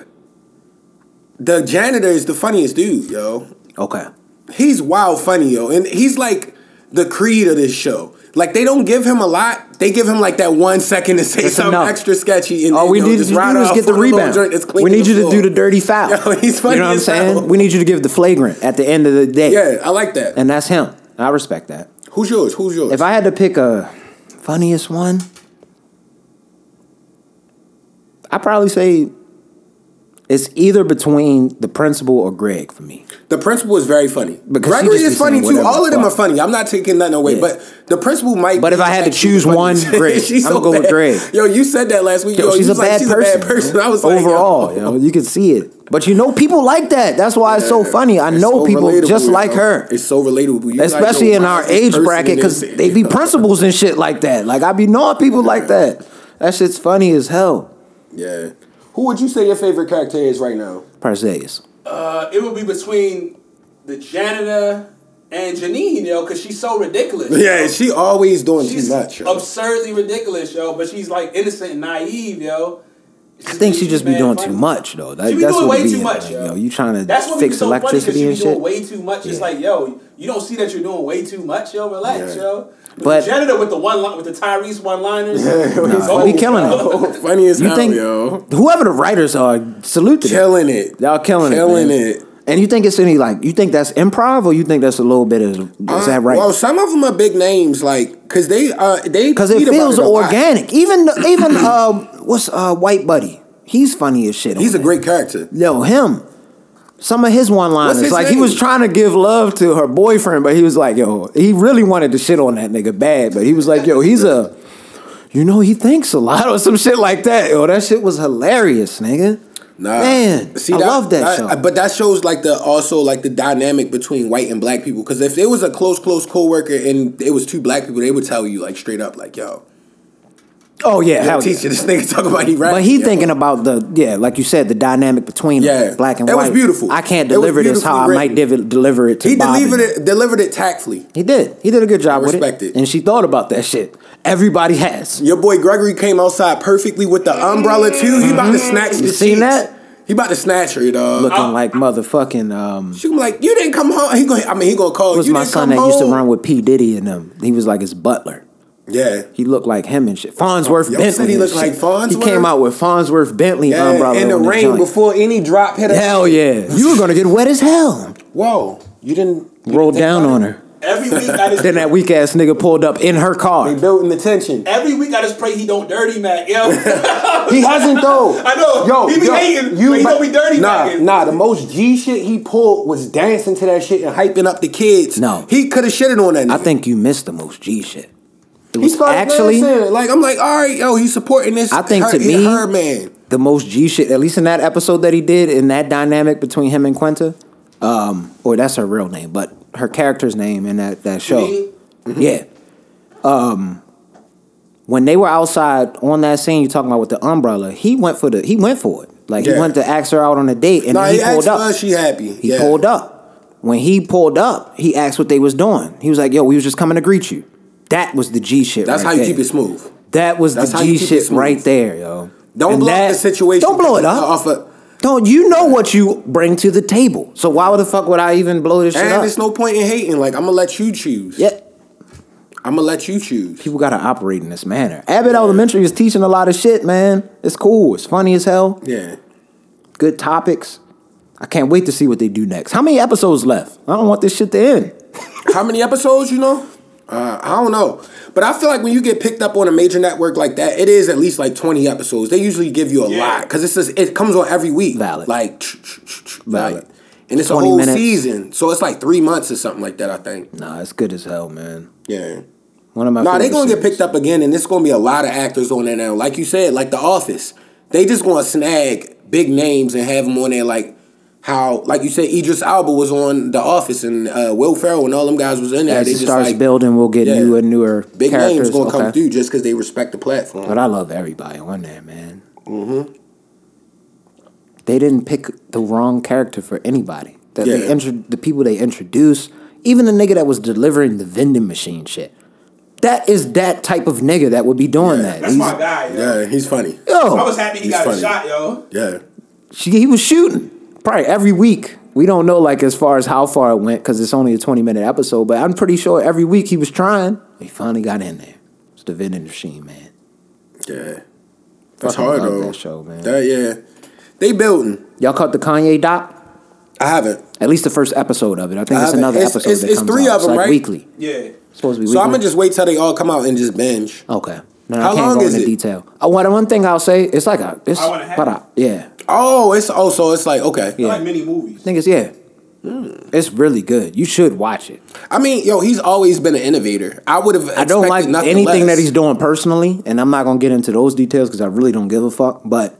the janitor is the funniest dude, yo. okay. He's wild funny, yo. And he's like the creed of this show. Like they don't give him a lot. They give him like that one second to say That's something enough. extra sketchy and All then, we need just to do is get the on a little rebound. We need you to do the dirty foul. Yo, he's funny You know what I'm saying? We need you to give the flagrant at the end of the day. Yeah, I like that. And that's him. I respect that. Who's yours? Who's yours? If I had to pick a funniest one, I'd probably say it's either between the principal or Greg for me. The principal is very funny. Because Gregory be is funny too. All of the them are funny. I'm not taking nothing away, Yeah. but the principal might. But if I had to choose one, funniest. Greg. She's I'ma so go with bad. Greg. Yo, you said that last week. Yo, Yo, she's you a was like, bad she's person. a bad person. yo. I was like, overall, yo. yo, you can see it. But you know, people like that. That's why it's so funny. I It's know so people just yo. like her. It's so relatable. You Especially like, in our age bracket, because this- they be principals and shit like that. Like I be knowing people like that. That shit's funny as hell. Yeah. Who would you say your favorite character is right now? Parseus. Uh, it would be between the janitor and Janine, yo, because she's so ridiculous. Yeah, yo. she always doing she's too much. Yo. absurdly ridiculous, yo. But she's like innocent and naive, yo. I think she just be doing funny. too much though. That, She be that's doing what it way be. too much, like, yo. yo. You trying to That's what fix so funny because electricity she be and doing shit. way too much. It's like, yo, you don't see that you're doing way too much, yo. Relax, Yeah. yo. But, But- the janitor with the one line with the Tyrese one liners, Nah, he killing it. Funny as You hell, think yo. whoever the writers are, salute to them. Killing it. Y'all killing, Killing it. man. it. And you think it's any like you think that's improv or you think that's a little bit of is that Uh, right? Well, some of them are big names, like because they uh they Because it feels a organic. Even even uh, what's uh, White Buddy? He's funny as shit. He's a there. great character. Yo, him. Some of his one liners. like he was trying to give love to her boyfriend, but he was like, yo, he really wanted to shit on that nigga bad, but he was like, yo, he's a, you know, he thinks a lot or some shit like that. Yo, that shit was hilarious, nigga. Nah, Man, I love that show. But that shows like the also like the dynamic between white and black people. Because if it was a close, close coworker and it was two black people, they would tell you like straight up, like, "Yo, Oh yeah, hell yeah. teacher, this nigga talking about he rap." But he yo. thinking about the yeah, like you said, the dynamic between Yeah. black and It white. was beautiful. I can't deliver this how I might div- deliver it to he Bob delivered it delivered it tactfully. He did. He did a good job with respect it. it. And she thought about that shit. Everybody has. Your boy Gregory came outside perfectly with the umbrella too. He about to snatch the Mm-hmm. You seen sheets. that? He about to snatch her, dog. Looking like motherfucking um She like, "You didn't come home." He going I mean, he gonna call was you. my son that used to run with P. Diddy and them. He was like his butler. Yeah. He looked like him and shit. Fonzworth Yo Bentley. said he looked like shit. Fonzworth? He came out with Fonzworth Bentley Yeah, umbrella in the on rain joint. before any drop hit. her. Hell yeah. You were gonna get wet as hell. Whoa, you didn't you Roll didn't down on her. every week I just Then that weak ass nigga pulled up in her car. They built in the tension. every week I just pray he don't dirty Mac, yo. He hasn't though. I know. Yo, He be yo, hating, but he might- don't be dirty Nah, macking. nah. The most G shit he pulled was dancing to that shit and hyping up the kids. No. he could have shitted on that. Nigga. I think you missed the most G shit. It was actually dancing. like I'm like, all right, yo, he's supporting this. I think her, to me- her man. the most G shit. At least in that episode that he did in that dynamic between him and Quinta, um, or that's her real name, but her character's name in that that show. Me? Yeah. Um, when they were outside on that scene, you're talking about with the umbrella, he went for the he went for it. Like he went to ask her out on a date, and No, he, he, pulled asked up. she happy. He yeah. pulled up. When he pulled up, he asked what they was doing. He was like, "Yo, we was just coming to greet you." That was the G shit. That's right how you there. keep it smooth. That was That's the G shit right there, yo. Don't And blow that- up the situation. Don't blow it up. Off of, Don't you know what you bring to the table? So why the fuck would I even blow this shit and up? there's no point in hating. Like I'm gonna let you choose. yeah, I'm gonna let you choose. people gotta operate in this manner. Abbott Elementary is teaching a lot of shit, man. It's cool. It's funny as hell. Yeah. Good topics. I can't wait to see what they do next. How many episodes left? I don't want this shit to end. How many episodes? You know? Uh, I don't know, but I feel like when you get picked up on a major network like that, it is at least like twenty episodes. They usually give you a Yeah. lot because it's just, it comes on every week. Valid. Like, Valid. like, and it's a whole minutes. season, so it's like three months or something like that. I think. Nah, it's good as hell, man. Yeah. One of my. No, they're gonna get picked up again, and it's gonna be a lot of actors on there now. Like you said, like The Office, they just gonna snag big names and have them on there. Like how, like you said, Idris Elba was on The Office, and uh, Will Ferrell and all them guys was in there. As they it just starts like building, we'll get Yeah. newer and newer big characters. names gonna come through just because they respect the platform. But I love everybody on there, man. Mm-hmm. They didn't pick the wrong character for anybody. That they Yeah. intro- the people they introduced, even the nigga that was delivering the vending machine shit. That is that type of nigga that would be doing that. That's He's- my guy, yo. yeah, he's funny. Yo, I was happy he got funny. a shot, yo. Yeah, she, he was shooting probably every week. We don't know like as far as how far it went because it's only a twenty minute episode, but I'm pretty sure every week he was trying. He finally got in there. It's the vending machine, man. yeah. That's Fucking hard love though. that show, man. That- yeah, they building. Y'all caught the Kanye doc? I haven't. At least the first episode of it. I think I it's haven't. another It's- episode it's- that it's comes three out. of them, it's like right? weekly. Yeah. It's supposed to be So weekly. I'm gonna just wait till they all come out and just binge. okay. No, How I can't long go is into it? detail. Uh, oh, one, one thing I'll say, it's like a, it's Hour and a half? about a, yeah. Oh, it's oh, so it's like okay. Yeah. I like mini movies. I think it's yeah. It's really good. You should watch it. I mean, yo, he's always been an innovator. I would have. I don't like nothing anything less. that he's doing personally, and I'm not gonna get into those details because I really don't give a fuck. But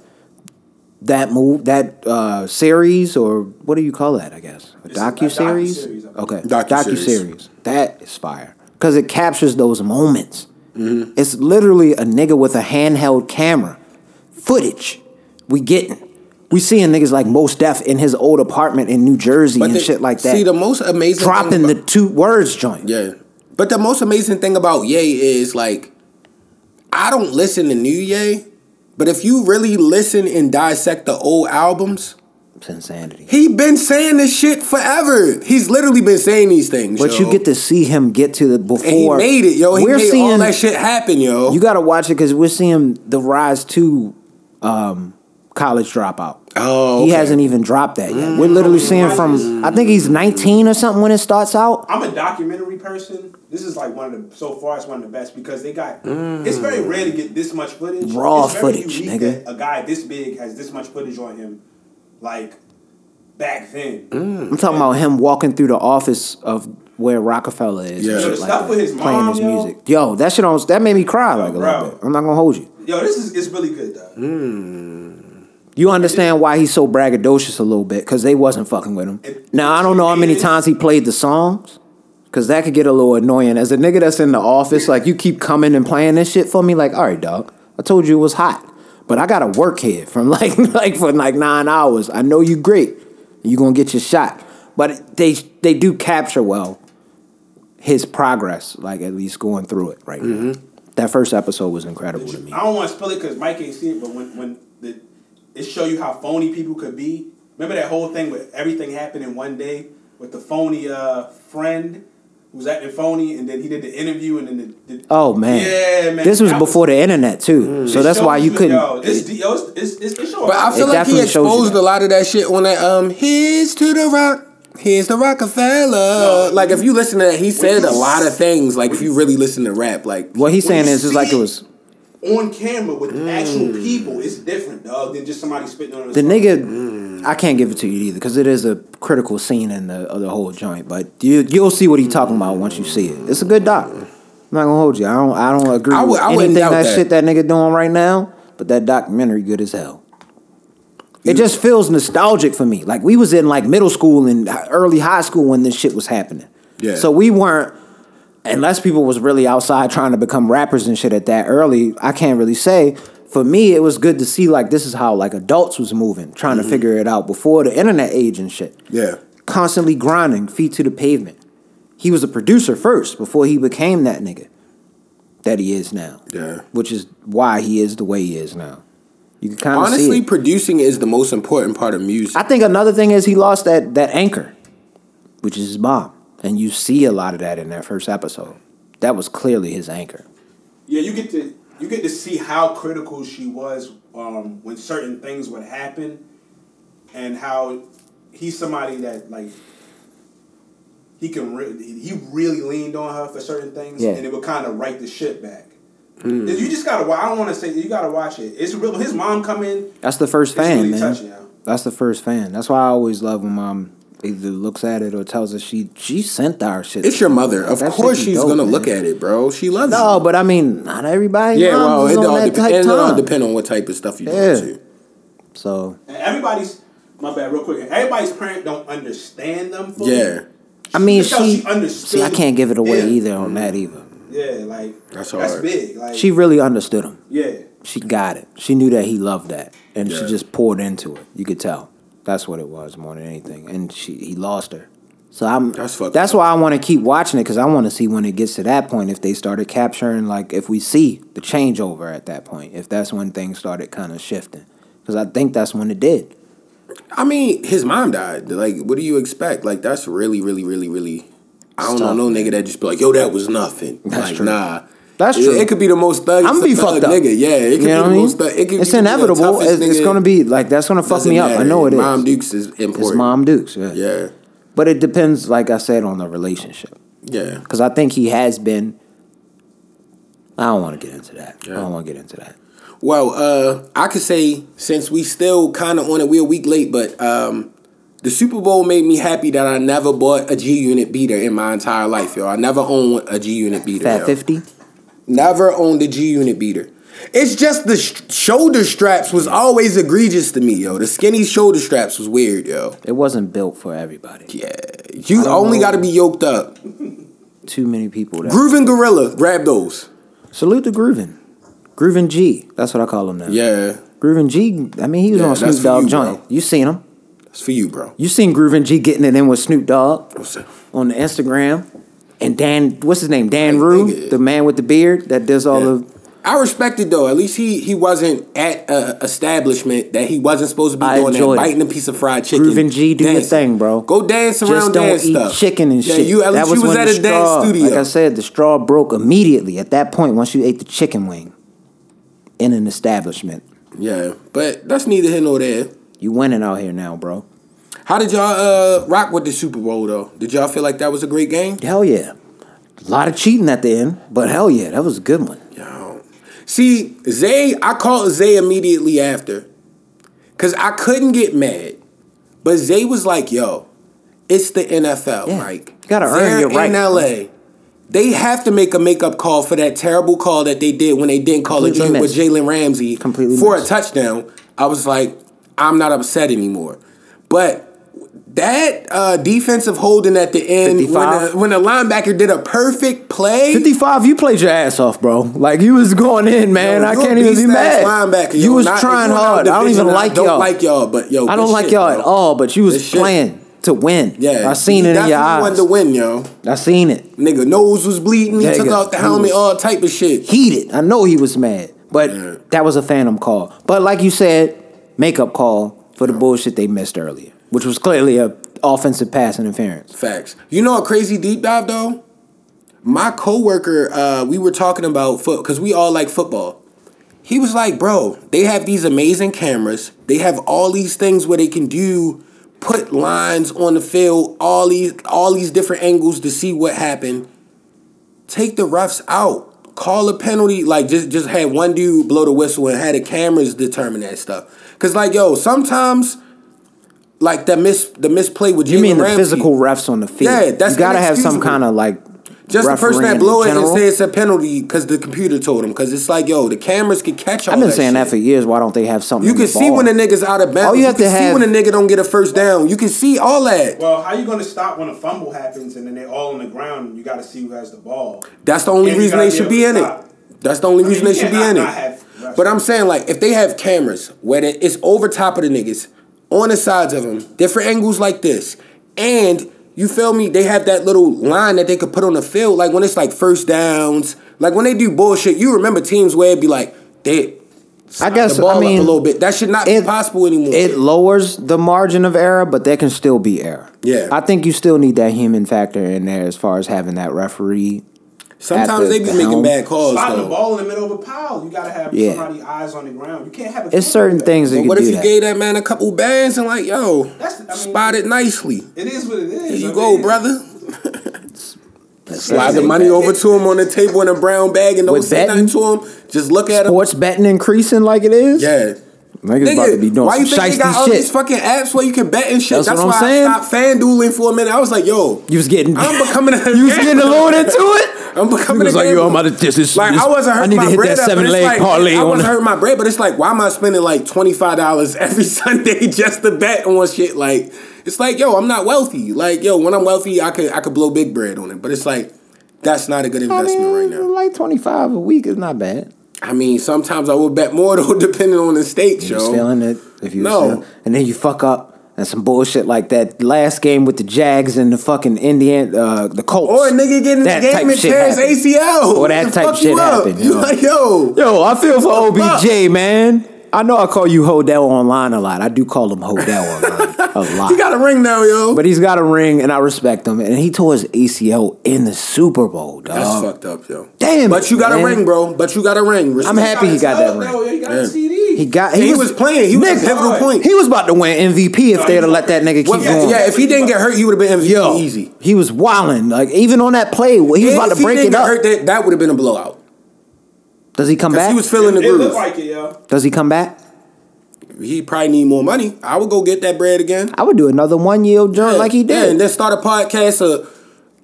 that move, that uh, series, or what do you call that? I guess a docu series. docuseries, I believe. Okay, docu series. That is fire because it captures those moments. Mm-hmm. It's literally a nigga with a handheld camera, footage. We getting. We seeing niggas like Mos Def in his old apartment in New Jersey and the- shit like that. See, the most amazing dropping thing the about- two words joint. Yeah. But the most amazing thing about Ye is like, I don't listen to new Ye, but if you really listen and dissect the old albums, It's insanity. he been saying this shit forever. He's literally been saying these things. But yo. you get to see him get to the before. and he made it, yo. He we're made seeing all that shit happen, yo. You got to watch it because we're seeing the rise to um, college dropout. Oh, he hasn't even dropped that yet. We're mm. literally seeing from I think he's 19 or something when it starts out. I'm a documentary person. This is like one of the so far it's one of the best because they got. Mm. It's very rare to get this much footage. Raw it's very footage, nigga. that A guy this big has this much footage on him, like back then. Mm. I'm talking about him walking through the office of where Roc-A-Fella is. Yeah. and Yo, the like stuff that, with his playing mom, his yo. music. Yo, that shit on that made me cry like a bro. little bit. I'm not gonna hold you. Yo, this is it's really good though. You understand why he's so braggadocious a little bit because they wasn't fucking with him. Now I don't know how many times he played the songs because that could get a little annoying. As a nigga that's in the office, like you keep coming and playing this shit for me, like all right, dog. I told you it was hot, but I gotta work here from like like for like nine hours. I know you great. You gonna get your shot, but they they do capture well his progress, like at least going through it right now. Mm-hmm. That first episode was incredible to me. I don't want to spill it because Mike ain't seen it, but when when the it show you how phony people could be. Remember that whole thing with everything happened in one day with the phony uh, friend who was acting phony, and then he did the interview, and then the, the Oh man, yeah, man, This was That before the internet too, so that's why you couldn't. Yo, it's, yo, it's, it's, it's, it's But I feel It like he definitely shows you exposed a lot of that shit on that. Um, here's to the rock. Here's the Roc-A-Fella. No. like if you listen to that, he said a lot of things. Like if you really listen to rap, like What he's When saying you is, it's like it was on camera with Mm. actual people. It's different, dog, than just somebody spitting on the phone. nigga. I can't give it to you either because it is a critical scene in the of the whole joint. But you you'll see what he's talking about once you see it. It's a good doc. I'm not gonna hold you. I don't. I don't agree I would- with I anything that, that. shit that nigga doing right now. But that documentary good as hell. It just feels nostalgic for me. Like we was in like middle school and early high school when this shit was happening. Yeah. So we weren't, unless people was really outside trying to become rappers and shit at that early. I can't really say. For me, it was good to see like this is how like adults was moving, trying Mm-hmm. to figure it out before the internet age and shit Yeah. constantly grinding, feet to the pavement. He was a producer first before he became that nigga that he is now. Yeah. Which is why he is the way he is now. You can kind of see Honestly, producing is the most important part of music. I think another thing is he lost that that anchor, which is his mom. And you see a lot of that in that first episode. That was clearly his anchor. Yeah, you get to you get to see how critical she was um, when certain things would happen, and how he's somebody that like he can re- he really leaned on her for certain things, Yeah. and it would kind of right the shit back. You just gotta. I don't want to say you gotta watch it. It's real. His mom come in. That's the first fan, really man. That's the first fan. That's why I always love when mom either looks at it or tells us she she sent our shit. it's your mother. Of course, she's dope, gonna man. look at it, bro. She loves it. No, you. but I mean, not everybody. Yeah, well, moms it is all, that dep- type it all time. depend on what type of stuff you Yeah. do too. So And everybody's my bad, real quick. Everybody's parent don't understand them. Fully. Yeah, I mean, Just how she. understood. See, I can't give it away him. either on that mm-hmm. either. Yeah, like That's hard. that's, hard. big. Like She really understood him. yeah. She got it. She knew that he loved that, and Yeah. she just poured into it. You could tell. That's what it was more than anything. And she he lost her. So I'm. That's fucked That's why I want to keep watching it because I want to see when it gets to that point if they started capturing like if we see the changeover at that point if that's when things started kind of shifting because I think that's when it did. I mean, his mom died. Like, what do you expect? Like, that's really, really, really, really. I don't It's know no nigga that just be like, yo, that was nothing. That's like, true. nah. That's true. It, could be the most thug. I'm gonna be fucked up. nigga. Yeah, it could You know be the mean? most. Thug. It it's inevitable. It's, it's gonna be like that's gonna fuck me up. I know it is. Mom Dukes is important. It's Mom Dukes. Yeah. Yeah, But it depends, like I said, on the relationship. yeah. Because I think he has been. I don't want to get into that. I don't want to get into that. Well, uh, I could say since we still kind of on it, we're a week late, but um, the Super Bowl made me happy that I never bought a G Unit beater in my entire life, yo. I never owned a G Unit beater. Fat yo. 50? Never owned a G Unit beater. It's just the sh- shoulder straps was always egregious to me, yo. The skinny shoulder straps was weird, yo. It wasn't built for everybody. Yeah, you only got to be yoked up. Too many people that. Groovin Gorilla, grab those. Salute to Groovin. Groovin G. That's what I call him now. Yeah, Groovin G. I mean, he was Yeah, on Snoop Dogg you, joint. bro. You seen him. that's for you, bro. You seen Groovin G getting it in with Snoop Dogg on the Instagram. And Dan, what's his name? Dan Rue, the man with the beard that does all Yeah. the. I respect it though. At least he he wasn't at a establishment that he wasn't supposed to be I doing that, biting a piece of fried chicken. Groovin G, do your thing, bro. Go dance around Just don't dance eat stuff. chicken and yeah, shit. You at that least was you was at a dance studio. Like I said, the straw broke immediately at that point once you ate the chicken wing in an establishment. yeah, but that's neither here nor there. You winning out here now, bro. How did y'all uh, rock with the Super Bowl though? Did y'all feel like that was a great game? Hell yeah. A lot of cheating at the end, but hell yeah, that was a good one. Yo. See, Zay, I called Zay immediately after. Cause I couldn't get mad. But Zay was like, yo, it's the NFL. Yeah. Like You gotta earn they're your right, in LA. They have to make a makeup call for that terrible call that they did when they didn't call a Completely joint with. Jalen Ramsey Completely for missed. a touchdown. I was like, I'm not upset anymore. But that uh, defensive holding at the end when 55? the, when the linebacker did a perfect play. 55, you played your ass off, bro. Like you was going in, man. Yo, I can't even be mad. Linebacker, yo. you was Not- trying you in our hard. I don't even like you i don't y'all. like y'all, but yo, I don't like shit, y'all bro. at all, but you was shit. playing to win. Yeah, I seen it in your eyes. wanted to win, yo. I seen it. Nigga, nose was bleeding. He took out the helmet, all type of shit. Heated. I know he was mad, but Yeah. that was a phantom call. But like you said, makeup call for the bullshit they missed earlier, which was clearly a offensive pass interference. Facts. You know a crazy deep dive though? My coworker, uh, we were talking about foot because we all like football. He was like, bro, they have these amazing cameras. They have all these things where they can do put lines on the field, all these all these different angles to see what happened. Take the refs out. Call a penalty. Like just just had one dude blow the whistle and had the cameras determine that stuff. Cause like yo, sometimes like that miss the misplay with You Jalen mean the Ramsey. physical refs on the field? Yeah, that's you gotta have some kind of like Just the person that in blow it and general. say it's a penalty because the computer told him. Because it's like, yo, the cameras can catch all I've been that saying that for years. Why don't they have something? You can see ball? when a nigga's out of bounds. All you have can to see have- when a nigga don't get a first down. You can see all that. Well, how you gonna stop when a fumble happens and then they're all on the ground and you got to see who has the ball? That's the only And reason they should be be in to it. That's the only I mean, reason you they should be can't in it. not have refs. But I'm saying like if they have cameras where it's over top of the niggas on the sides of them, different angles like this, and you feel me? They have that little line that they could put on the field, like when it's like first downs, like when they do bullshit. You remember teams where it'd be like they. I guess the ball I mean up a little bit. That should not it- be possible anymore. It lowers the margin of error, but there can still be error. Yeah. I think you still need that human factor in there as far as having that referee. Sometimes the they be making bad calls Spotting the ball in the middle of a pile, you gotta have Yeah. somebody eyes on the ground. You can't have a. It's certain things that But you what can if do you that. gave that man a couple bands and like, yo, That's- I mean- spot it nicely. It is what it is. Here you I go, mean, brother. Slide the money over to him on the table in a brown bag and don't With say betting? nothing to him. Just look at him. Sports betting increasing like it is. Yeah. Niggas about to be doing shit. why some you think they got all shiesty these fucking apps where you can bet and shit? That's That's, what I'm saying. I stopped FanDueling for a minute. I was like, yo, You was getting, I'm becoming a you was getting a little into it. I'm becoming was a like, yo, I'm gambler. about to this Like this, I wasn't I need my to hit bread that up, seven leg like, parlay I wasn't hurting my bread, but it's like, why am I spending like twenty five dollars every Sunday just to bet on shit? Like, it's like, yo, I'm not wealthy. Like, yo, when I'm wealthy, I could I could blow big bread on it. But it's like, that's not a good I investment right now. like twenty five a week is not bad. I mean, sometimes I will bet more though, depending on the was yo. feeling it if you No. and then you fuck up and some bullshit like that last game with the Jags and the fucking Indian uh, the Colts. Or a nigga getting in the That game and shit tears. ACL. Or that type fuck shit you up. You yo. like, yo. Yo, I feel for Fuck. OBJ, man. I know I call you Hodel online a lot. I do call him Hodel online a lot. He got a ring now, yo. but he's got a ring, and I respect him. And he tore his ACL in the Super Bowl, dog. That's fucked up, yo. Damn But it, you got man. a ring, bro. But you got a ring. Respect. I'm happy he got that ring. No, he got Yeah. a CD. He got. He was playing. He was a pivotal Alright. point. He was about to win MVP if No, they'd have let that nigga keep Well, going. yeah, if he didn't get hurt, he would have been MVP Yo, easy. he was wilding. Like even on that play, he was And about to break he it didn't up. get hurt, that, that would have been a blowout. Does he come back? he was feeling the groove. looked like it, yo. Does he come back? he probably need more money. I would go get that bread again. I would do another one year joint like he Yeah, did. and then start a podcast or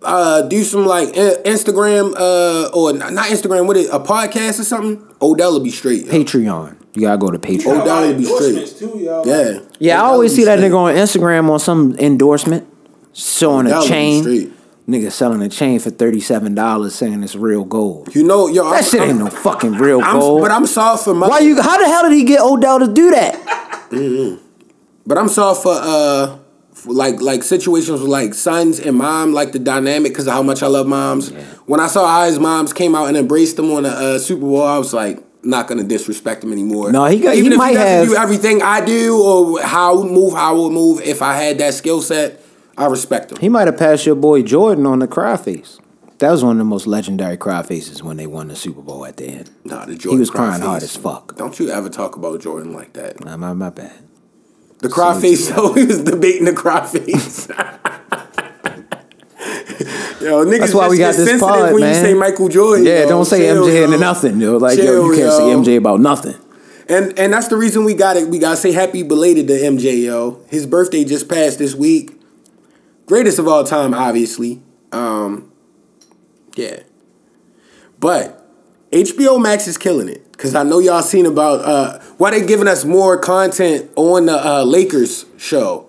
uh, do some like Instagram uh, or not Instagram, what it a podcast or something. Odell will be straight. yo. Patreon. You gotta go to He Patreon. got a O'Donnell be straight. endorsements too, yo. Yeah. Yeah, I always see that nigga on Instagram on some endorsement, showing Odell a will be chain. straight. Nigga selling a chain for thirty seven dollars, saying it's real gold. You know, yo, That I'm, shit ain't no fucking real I'm, gold. but I'm soft for my. Why you? How the hell did he get Odell to do that? But I'm soft for uh, for like like situations with like sons and mom, like the dynamic because of how much I love moms. When I saw how his moms came out and embraced them on a uh, Super Bowl, I was like. Not gonna disrespect him anymore. No, he got- he Even if might he doesn't have- do everything I do or how I move, how I would move. If I had that skill set, I respect him. He might have passed your boy Jordan on the cry face. That was one of the most legendary cry faces when they won the Super Bowl at the end. Nah, the Jordan He was cry crying hard as fuck. Don't you ever talk about Jordan like that? Nah, my, my bad. The cry Salute face. So he was debating the cry face. Yo, niggas That's why we got this pod, when man. you say Michael Jordan. Yeah, yo. don't say Chill, MJ into nothing. Yo. Like, yo, you can't yo. say MJ about nothing. And and that's the reason we got it. We gotta say happy belated to MJ, yo. His birthday just passed this week. Greatest of all time, obviously. Um, yeah. But HBO Max is killing it. Cause I know y'all seen about uh why they giving us more content on the uh, Lakers show.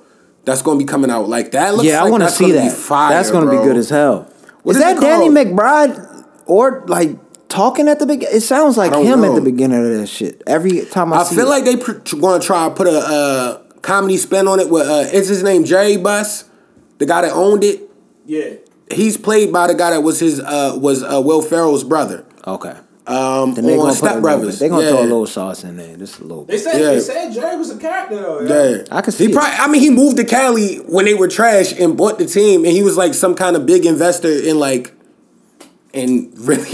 That's gonna be coming out like that. Looks yeah, I want to see that. Fire, that's going to be good as hell. What is is that Danny? McBride or like talking at the beginning? It sounds like him know. at the beginning of that shit. Every time I, I see feel it. like they pr- gonna try to put a uh, comedy spin on it. With uh, is his name Jerry Buss, the guy that owned it. Yeah. He's played by the guy that was his uh, was uh, Will Ferrell's brother. okay. Um, Then they on gonna put Step Brothers. bit- They gonna yeah. throw a little sauce in there, just a little. They said Yeah. they said Jerry was a character though. yo. Yeah. I can see He it. probably. I mean, he moved to Cali when they were trash and bought the team, and he was like some kind of big investor in like. And really,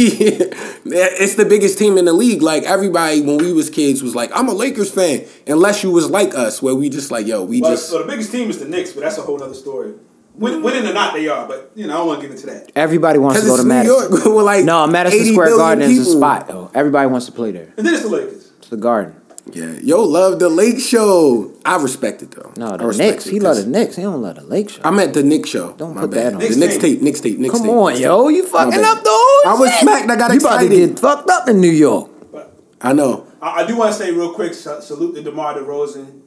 it's the biggest team in the league. Like everybody, when we was kids, was like, "I'm a Lakers fan," unless you was like us, where we just like, "Yo, we Well, just." so the biggest team is the Knicks, but that's a whole other story. Win, winning or not, they are. But you know, I don't want to get into that. Everybody wants to Because go to New Madison. York with like no, Madison Square billion Garden is a spot though. Everybody wants to play there. And then it's the Lakers. It's the Garden. Yeah, yo, love the Lake Show. I respect it though. No, I the Knicks. it, He love 'cause the Knicks. He don't love the Lake Show. I meant the Nick Show. Don't My put bad. that on. The Knicks Knicks tape. tape. Knicks tape. Knicks Come tape. on, yo. You fucking up the whole I was shit. smacked. I got You about to get fucked up in New York. But I know. I, I do want to say real quick, salute to DeMar DeRozan.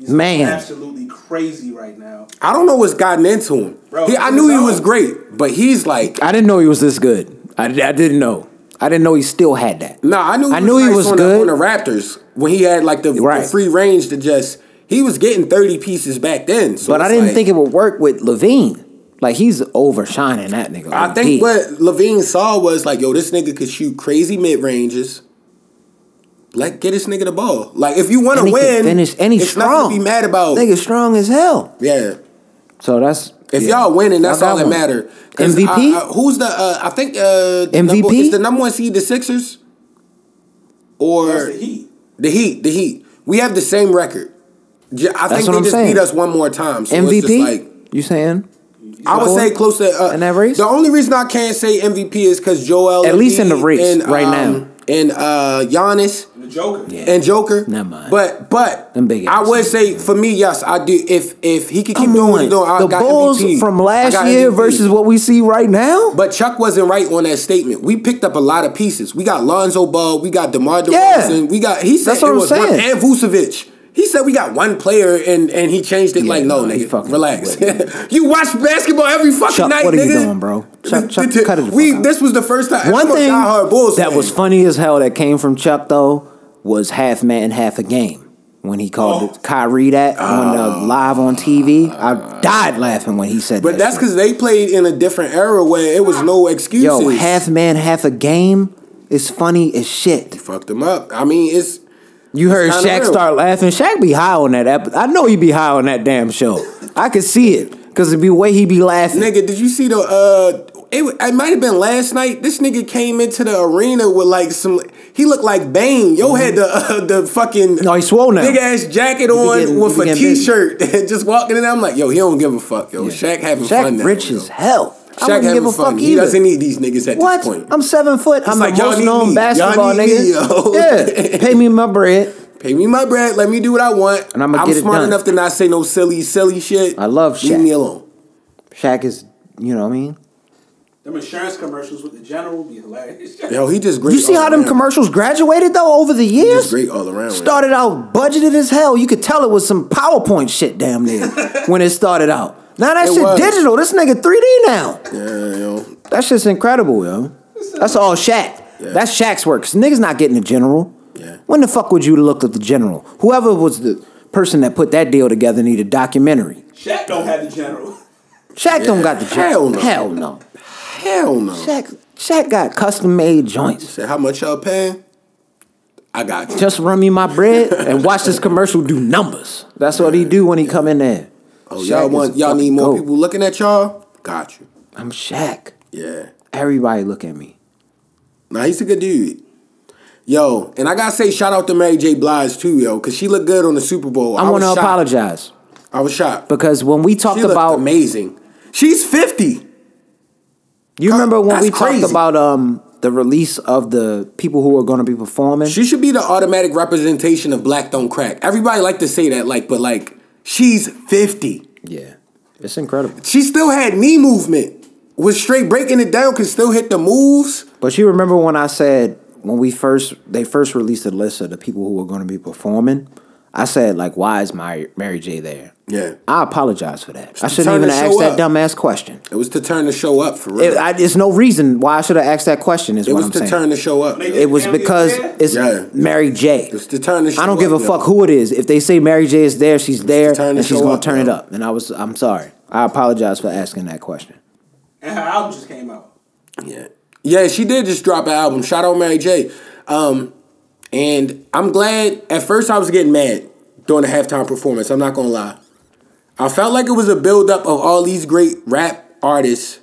He's Man. absolutely crazy right now. I don't know what's gotten into him. Bro, He- I knew he was great, but he's like, I didn't know he was this good. I, I didn't know. I didn't know he still had that. nah. I knew. He I was knew he was on good. The, on the Raptors when he had like the, the free range to just. He was getting thirty pieces back then. So But I didn't like- think it would work with LaVine. Like he's overshining that nigga. I OD. think what LaVine saw was like, yo, this nigga could shoot crazy mid ranges. Like, get this nigga the ball. Like, if you want to win, finish and he's it's strong. nothing to be mad about. Nigga strong as hell. Yeah. So that's If yeah. y'all winning, that's Y'all all got that one. matter. 'Cause MVP? I- I- who's the? Uh, I think uh, the MVP? Number, is the number one seed the Sixers or the Heat. the Heat? The Heat. We have the same record. J- I That's think what they I'm just saying. beat us one more time. So MVP. It's just like, you saying? I would say close to uh, in that race? The only reason I can't say MVP is because Joel, At least in the race and, right um, now. And uh, Giannis The Joker. Yeah. and Joker. Never mind. But but Them big I would niggas. say for me, yes, I do. If if he could keep Come doing what he's doing, I the got Bulls MVP. from last year MVP. versus what we see right now. But Chuck wasn't right on that statement. We picked up a lot of pieces. We got Lonzo Ball. We got DeMar Yeah. DeRozan. We got. He said That's what it I'm was one saying. and Vucevic. He said we got one player and and he changed it Yeah, like no, no, nigga, relax. you watch basketball every fucking Chuck, night, what are you doing, bro? Chuck- Chuck, cut it we out. this was the first time. One thing Bulls that was funny as hell that came from Chuck though was half man, half a game. When he called Oh. it Kyrie that on the ah. live on TV, I died laughing when he said But that. But that's because they played in a different era where it was no excuses. yo half man, half a game is funny as shit. fucked them up. I mean, it's You heard Shaq real. start laughing. Shaq be high on that episode. I know he be high on that damn show. I could see it because it'd be way he be laughing. Nigga, did you see the? uh It, it might have been last night. This nigga came into the arena with like some. He looked like Bane. Yo had the uh, the fucking No, he swole now. big ass jacket on getting- with a be getting busy. t-shirt and just walking in. there. I'm like, yo, he don't give a fuck. Yo, Shaq having Shaq fun now. rich yo. as hell. I Shaq wouldn't give a fun. fuck He either. doesn't need these niggas at What? this point. I'm seven foot. I'm like, the y'all most need known me. basketball Y'all need nigga. me, yo. Yeah, pay me my bread. Pay me my bread. Let me do what I want. And I'ma I'm get it smart done. enough to not say no silly, silly shit. I love Shaq. Leave Shaq. me alone. Shaq is, you know what I mean? Them insurance commercials with the general be hilarious. Yo, he just great. You see all how them commercials graduated though over the He years? just great all around. Started out budgeted as hell. You could tell it was some PowerPoint shit damn near when it started out. Now that It shit was. digital. This nigga 3D now. Yeah, yo. That shit's incredible, yo. That's all Shaq. That's Shaq's work. 'Cause niggas not getting the general. Yeah. When the fuck would you look at the general? Whoever was the person that put that deal together need a documentary. Shaq don't have the general. Shaq don't got the Hell general. no. Hell no. Hell no. Shaq, Shaq got custom made joints. Say how much y'all paying? I got you. Just run me my bread and watch this commercial do numbers. That's what he do when he come in there. Oh, Shaq y'all want y'all need more goat. people looking at y'all? Got you. I'm Shaq. Yeah. Everybody look at me. Nah, he's a good dude. Yo, and I gotta say shout out to Mary J. Blige too, yo, cause she looked good on the Super Bowl. I, want to apologize I was shocked. because when we talked she about, amazing. She's fifty. you remember when That's we crazy. talked about um the release of the people who are going to be performing. She should be the automatic representation of Black Don't Crack. Everybody like to say that, like, but like, she's fifty. yeah, it's incredible. She still had knee movement. Was straight breaking it down, could still hit the moves. But you remember when I said when we first they first released the list of the people who were going to be performing, I said like, why is Mary, Mary J there? Yeah. I apologize for that. I shouldn't turn even the have asked that up. dumbass question. It was to turn the show up for real. It, I, there's no reason why I should have asked that question. Is It what was I'm saying. It was to turn the show up. Nigga. it was because it's Yeah. Mary J. It was to turn the show up. I don't give a up, yo. fuck who it is. If they say Mary J is there, she's there, turn the and she's gonna up, turn it up. And I was, I'm sorry. I apologize for asking that question. And her album just came out. Yeah. Yeah, she did just drop an album. Shout out Mary J. Um, and I'm glad at first I was getting mad during the halftime performance. I'm not gonna lie. I felt like it was a buildup of all these great rap artists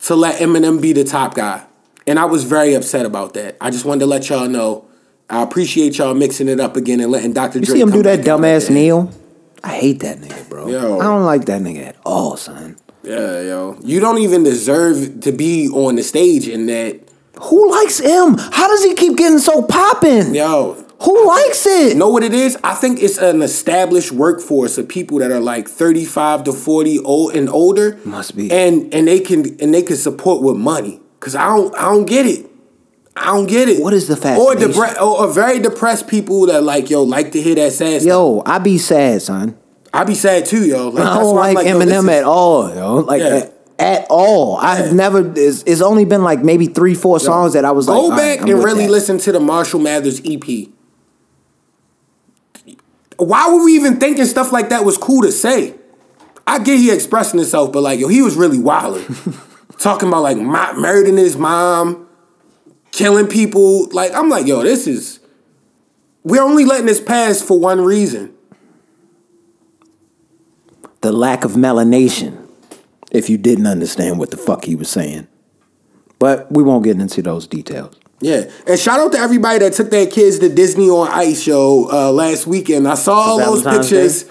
to let Eminem be the top guy. And I was very upset about that. I just wanted to let y'all know. I appreciate y'all mixing it up again and letting Dr. You Dre see him do that back in like dumbass. Neil? I hate that nigga, bro. Yo. I don't like that nigga at all, son. Yeah, yo. You don't even deserve to be on the stage in that. Who likes him? How does he keep getting so poppin'? Yo, Who likes it? Know what it is? I think it's an established workforce of people that are like 35 to 40 old and older. Must be. And and they can and they can support with money. Cause I don't I don't get it. I don't get it. What is the Or, fascination? depre- or, or very depressed people that like yo like to hear that sad stuff. Yo, I be sad, son. I be sad too, yo. Like, I don't like yo, Eminem is- at all, yo. Like Yeah. Eh, at, all. I've never. It's, it's only been like maybe three, four songs that I was like. Go back I'm and really that. listen to the Marshall Mathers EP. Why were we even thinking stuff like that was cool to say? I get he expressing himself, but like yo, he was really wilding, talking about like my, murdering his mom, killing people. Like I'm like, yo, this is. We're only letting this pass for one reason. The lack of melanation. If you didn't understand what the fuck he was saying, but we won't get into those details. Yeah, and shout out to everybody that took their kids to Disney on Ice show uh, last weekend. I saw all those Valentine's pictures.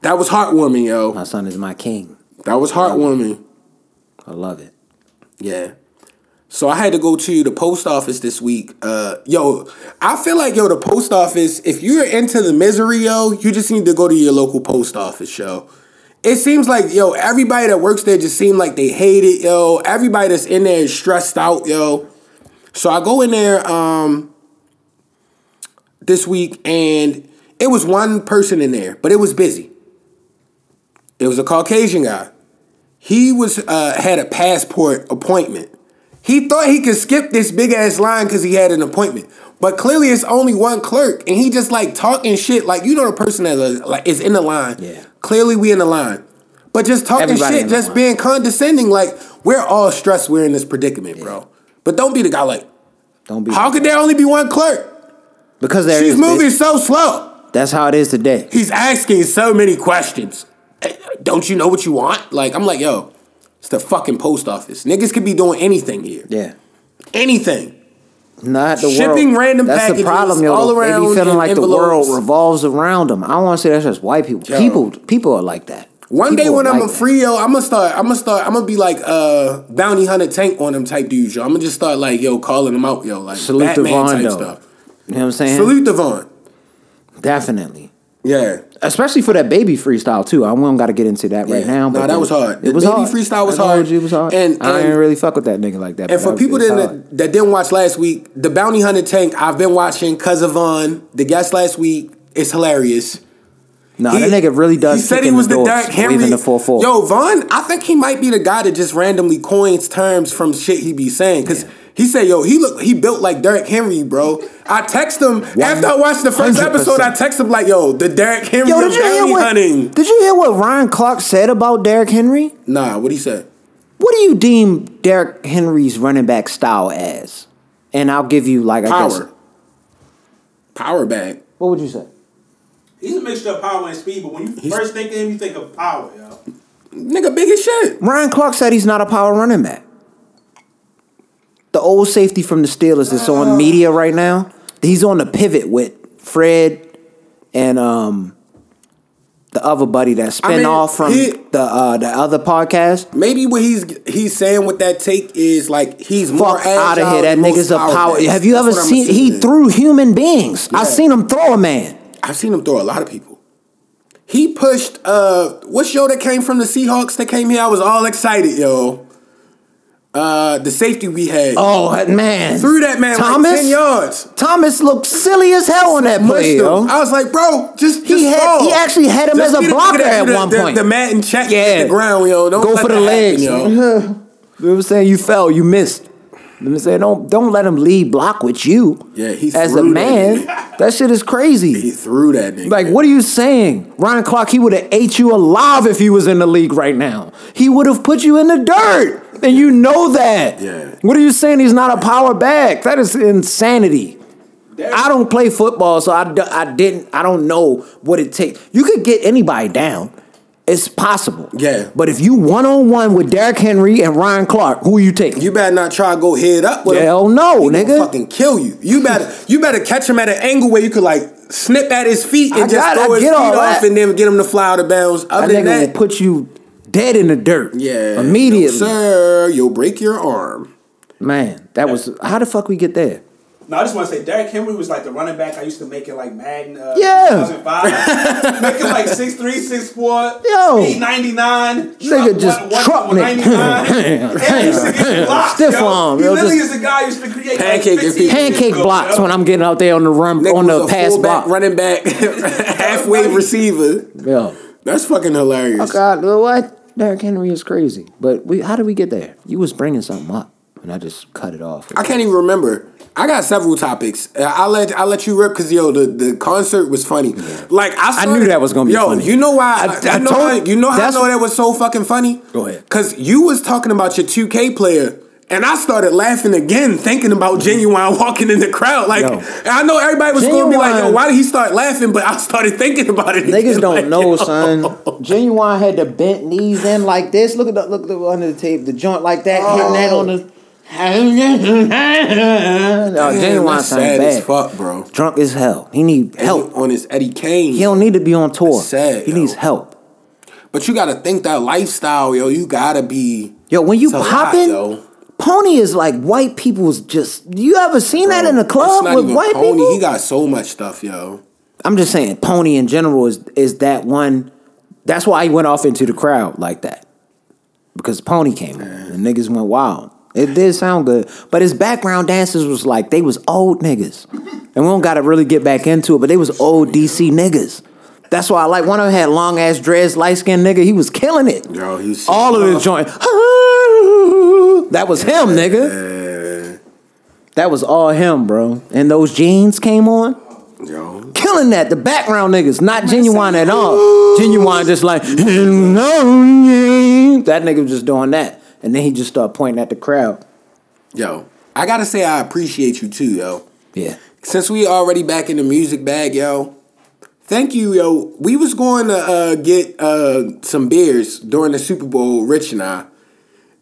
That was heartwarming, yo. My son is my king. That was heartwarming. I love it. Yeah. So I had to go to the post office this week. Uh, yo, I feel like yo, the post office. If you're into the misery, yo, you just need to go to your local post office, yo. It seems like yo, everybody that works there just seem like they hate it, yo. Everybody that's in there is stressed out, yo. So I go in there um this week and it was one person in there, but it was busy. It was a Caucasian guy. He was uh, had a passport appointment. He thought he could skip this big ass line because he had an appointment, but clearly it's only one clerk, and he just like talking shit like you know the person that uh, like is in the line. Yeah. Clearly we in the line, but just talking Everybody shit, just line. being condescending. Like we're all stressed. We're in this predicament, bro. But don't be the guy like. Don't be How could there only be one clerk? because there She's is- moving so slow. That's how it is today. He's asking so many questions. Eh, Don't you know what you want? Like, I'm like, yo, it's the fucking post office. Niggas could be doing anything here. Yeah. Anything. Not the Shipping world. random That's the problem, yo. all they around be feeling in like the world revolves around them. I don't want to say that's just white people. Yo. People, people are like that. One day when I'm like a free, yo, I'm gonna start. I'm gonna start. I'm gonna be like uh bounty hunter tank on them type dudes, yo. I'm gonna just start like yo calling them out, yo, like Salute Batman Devon, type though. stuff. You know what I'm saying? Salute Devon. Definitely. Yeah. Especially for that baby freestyle too. I don't got to get into that right Yeah. now. Nah, but that was hard. It The was baby hard. freestyle was I hard. you It was hard. And- I and- didn't really fuck with that nigga like that. And for that- people it's that, that didn't watch last week, the Bounty Hunter Tank, I've been watching Cuz of Von, the guest last week. It's hilarious. no, He- that nigga really does. He said he was the doors, Derrick Henry. the four four. Yo, Vaughn, I think he might be the guy that just randomly coins terms from shit he be saying. Cause he said, yo, he look he built like Derrick Henry, bro. I text him after I watched the first episode, I text him like, yo, the Derrick Henry Yo, of did you hear what? hunting. Did you hear what Ryan Clark said about Derrick Henry? Nah, what he said? What do you deem Derrick Henry's running back style as? And I'll give you like I guess. Power. Power bag. What would you say? He's a mixture of power and speed, but when you first think of him, you think of power, yo. Nigga big as shit. Ryan Clark said he's not a power running back. The old safety from the Steelers that's on media right now. He's on the pivot with Fred and um the other buddy that spin mean, off from he- the uh the other podcast. Maybe what he's he's saying with that take is like he's more Fuck out of here. That nigga's a power. Have you That's ever seen he assuming. threw human beings? I've seen him throw a man. I've seen him throw a lot of people. He pushed uh what show that came from the Seahawks that came here? I was all excited, yo. Uh the safety we had. Oh man. Threw that man Thomas? like 10 yards. Thomas looked silly as hell on that play, yo. I was like, bro, just, just He had- fall. he actually had him Just as a the blocker at the, one the, point. The mat and check Yeah. the ground, yo. Don't Go for the legs. happen, yo. you know I'm saying? You fell, you missed. You know what I'm saying? Don't don't let him lead block with you. Yeah, he as a threw that man. That shit is crazy. He threw that nigga. Like, what are you saying? Ryan Clark, he would have ate you alive if he was in the league right now. He would have put you in the dirt. And you know that. Yeah. What are you saying? He's not a power back. That is insanity. I don't play football, so I, I didn't. I don't know what it takes. You could get anybody down. It's possible. Yeah. But if you one on one with Derrick Henry and Ryan Clark, who are you taking? You better not try to go head up with him. Hell no, He nigga. Fucking kill you. You better you better catch him at an angle where you could like snip at his feet and I just got throw I his feet off that. and then get him to fly out of bounds. that than nigga that, will put you dead in the dirt. yeah, Immediately. no, sir, you'll break your arm. Man, that was how the fuck we get there? No, I just want to say Derrick Henry was like the running back I used to make it like Madden. Uh, Yeah. 2005. Making like 6'3", 6'4", Yo. speed 99. Nigga just truck me. 99. and he used to get some blocks, Stiff yo. arm, He yo, literally just- is the guy who used to create Pancake like 15. Pancake blocks yo. when I'm getting out there on the run Nick on was the a pass block. running back, halfway receiver. Yo. That's fucking hilarious. Oh God, what? Derrick Henry is crazy. But we, how did we get there? You was bringing something up, and I just cut it off. I can't even remember. I got several topics. Uh, I'll let I'll let you rip because yo the, the concert was funny. Like I, I knew that was gonna be yo, funny. You know why? I- I, I know told- how, you know how I know that was so fucking funny. Go ahead. Because you was talking about your two K player. And I started laughing again, thinking about mm-hmm. Ginuwine walking in the crowd. Like, Yo. I know everybody was going to be like, "Yo, why did he start laughing?" But I started thinking about it. Niggas don't like, know, yo. son. Ginuwine had the bent knees in like this. Look at the look at the under the tape, the joint like that, oh. hitting that on the. no, Ginuwine sound sad bad. as fuck, bro. Drunk as hell. He need help. on his Eddie Kane. He don't need to be on tour. That's sad, he yo. needs help. But you gotta think that lifestyle, yo. You gotta be. Yo, when you It's a lot, popping. Pony is like white people's just. You ever seen that in a club with white Pony. people? He got so much stuff, yo. I'm just saying, Pony in general is is that one. That's why he went off into the crowd like that, because Pony came on and niggas went wild. It did sound good, but his background dancers was like they was old niggas, and we don't got to really get back into it. But they was old DC niggas. That's why I like one of them had long ass dreads, light skinned nigga. He was killing it. Yo, he's All of his joint. That was him, nigga. That was all him, bro. And those jeans came on Yo, killing that. The background niggas, not Ginuwine at all. Ginuwine just like that nigga was just doing that, and then he just started pointing at the crowd. yo. I gotta say, I appreciate you too, yo. Yeah, Since we already back in the music bag, yo. Thank you, yo. We was going to uh, get uh, some beers during the Super Bowl, Rich and I,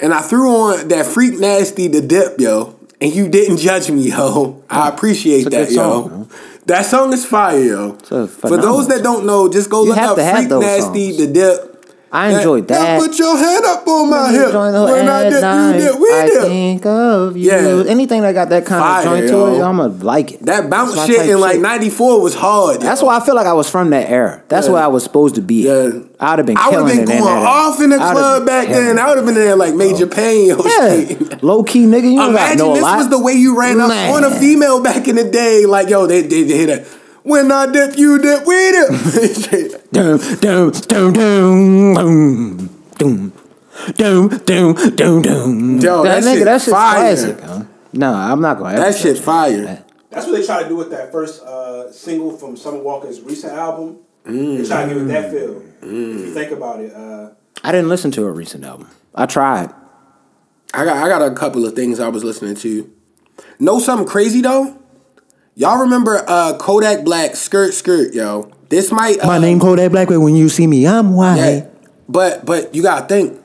and I threw on that freak nasty the dip, yo. And you didn't judge me, yo. I appreciate that, song, yo. man. That song is fire, yo. For those that don't know, just go You look up Freak Nasty the dip. I enjoyed that. put your hand up on my hip. When I at dip, night, you dip, we I think of you. Yeah. Anything that got that kind Fire, of joint to it, I'ma like it. That bounce shit in like '94 was hard. That's yo. why I feel like I was from that era. That's Yeah. where I was supposed to be. Yeah. I'd have been. I would have been going off in the club back then. I would have been there like Major oh. Payne. Yo, Yeah, low key nigga. You Imagine this lot. was the way you ran up on a female back in the day. Like yo, they they, they hit it. When I dip, you dip, we dip. Dum dum dum dum dum dum dum dum dum dum. Yo, that shit that shit's fire. classic. Huh? No, I'm not gonna. that shit touch fire. That's what they try to do with that first uh, single from Summer Walker's recent album. Mm. They try to give it that feel. If you think about it, uh, I didn't listen to a recent album. I tried. I got I got a couple of things I was listening to. Know something crazy though? Y'all remember uh, Kodak Black skirt skirt yo? This might uh, My name Kodak Black, but when you see me, I'm white. Yeah. But but you gotta think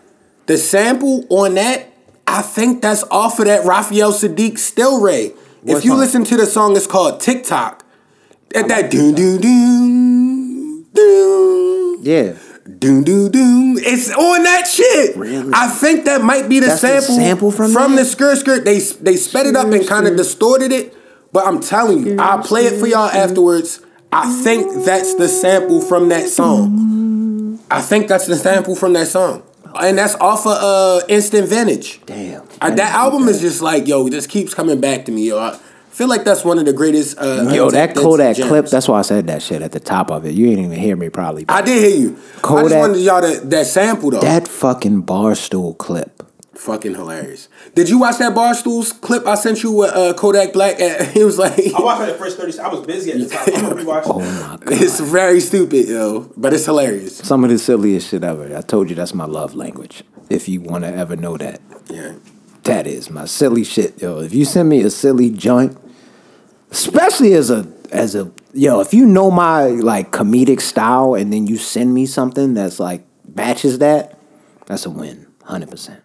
the sample on that. I think that's off of that Raphael Saadiq Still Ray. What if you song? listen to the song, it's called TikTok. At that doom doom doom doom Yeah. doom doom doom. It's on that shit. Really? I think that might be the That's the sample, sample from from that? the skirt skirt. They they sped it up and kind of distorted it. But I'm telling you, I'll play it for y'all afterwards. I think that's the sample from that song. I think that's the sample from that song. And that's off of uh, Instant Vintage. Damn. Uh, that album is just like, yo, it just keeps coming back to me, yo. I feel like that's one of the greatest. Uh, Yo, that Kodak gems. clip, that's why I said that shit at the top of it. You didn't even hear me probably. I did hear you. I just Kodak- wanted y'all to, that sample, though. that fucking barstool clip. Fucking hilarious. Did you watch that Barstools clip I sent you with uh, Kodak Black? At, He was like, I watched like the first thirty. I was busy at the time. I'm gonna rewatch Oh it. my god. it's very stupid, yo, but it's hilarious. Some of the silliest shit ever. I told you that's my love language. If you want to ever know that. Yeah. That is my silly shit, yo. If you send me a silly joint, especially as a as a yo, if you know my like comedic style and then you send me something that's like matches that, that's a win, hundred percent.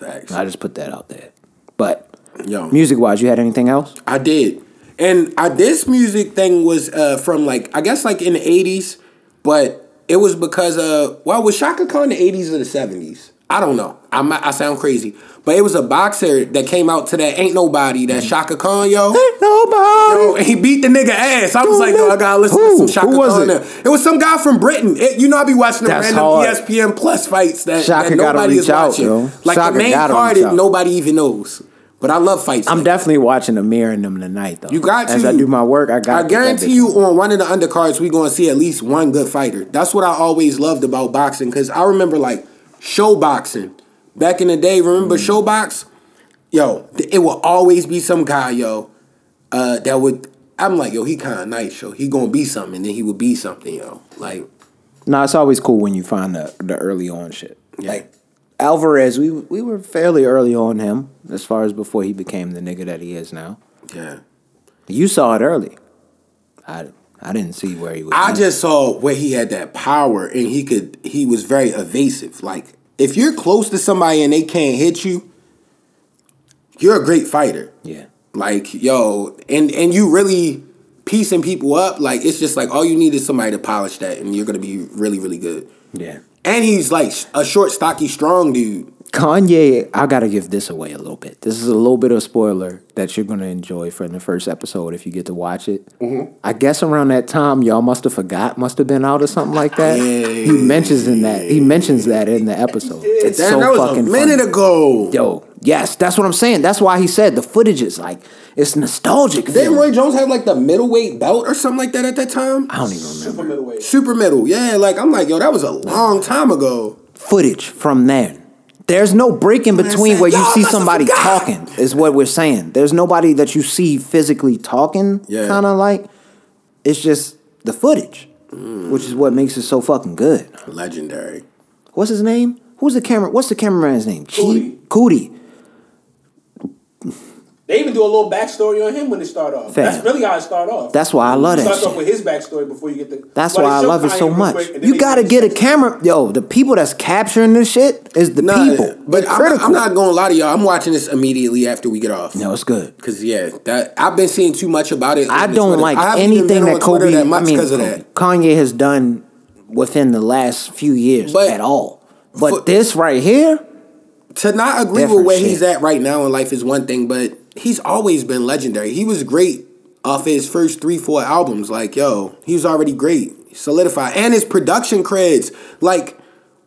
Facts. I just put that out there. But Yo. music wise, you had anything else? I did. And I this music thing was uh, from like I guess like in the eighties, but it was because uh well was Chaka Khan the eighties or the seventies? I don't know. I I sound crazy, but it was a boxer that came out to that Ain't Nobody that mm-hmm. Chaka Khan yo. Ain't Nobody. Yo, and he beat the nigga ass. I was like, yo, I gotta listen Who? to some Chaka Who was Khan it? now. It was some guy from Britain. It- you know, I be watching the That's random hard. ESPN Plus fights that, Chaka that gotta nobody is out, watching. yo. Like Chaka the main card, out. nobody even knows. But I love fights. I'm like definitely watching Amir and them tonight, though. You got As to. I do my work, I got. I guarantee you on. on one of the undercards, we gonna see at least one good fighter. That's what I always loved about boxing because I remember like show boxing back in the day. Remember Mm. show box? Yo, it will always be some guy, yo, uh, that would. I'm like, yo, he kind of nice, yo. He gonna be something, and then he would be something, yo. Like, No, it's always cool when you find the the early on shit. Yeah. Like Alvarez, we we were fairly early on him as far as before he became the nigga that he is now. yeah. You saw it early. I I didn't see where he was. I just saw where he had that power, and he could. He was very evasive. Like, if you're close to somebody and they can't hit you, you're a great fighter. yeah. Like, yo, and and you really piecing people up. Like, it's just like all you need is somebody to polish that, and you're gonna be really, really good. Yeah. And he's like a short, stocky, strong dude. Kanye, I gotta give this away a little bit. This is a little bit of a spoiler that you're gonna enjoy from the first episode if you get to watch it. Mm-hmm. I guess around that time, y'all must have forgot, must have been out or something like that. He mentions in that. He mentions that in the episode. It's so that was fucking a minute funny. ago. Yo, yes, that's what I'm saying. That's why he said the footage is like it's nostalgic. Didn't feeling. Roy Jones have like the middleweight belt or something like that at that time? I don't even remember Super middleweight. Super middle, yeah. Like I'm like, yo, that was a long time ago. footage from then. There's no break in between said, where you see somebody talking. Is what we're saying. There's nobody that you see physically talking. Yeah. Kind of like it's just the footage, Mm. which is what makes it so fucking good. Legendary. What's his name? Who's the camera? What's the cameraman's name? Coodie. Coodie. They even do a little backstory on him when it start off. Fam. That's really how it start off. That's why I love It that starts off shit. with his backstory before you get the. That's why I love it so much. quick, You gotta get a camera. Yo, the people that's capturing this shit is the Nah, people. But I'm not, I'm not gonna lie to y'all. I'm watching this immediately after we get off. No, it's good. Cause yeah, that I've been seeing too much about it. I don't Twitter. like I anything that Kobe. that much I mean, of that. Kanye has done within the last few years But- at all. But for- this right here, To not agree Different with where shit. he's at right now in life is one thing, but he's always been legendary. He was great off his first three, four albums. Like, yo, he was already great, solidified, and his production creds. Like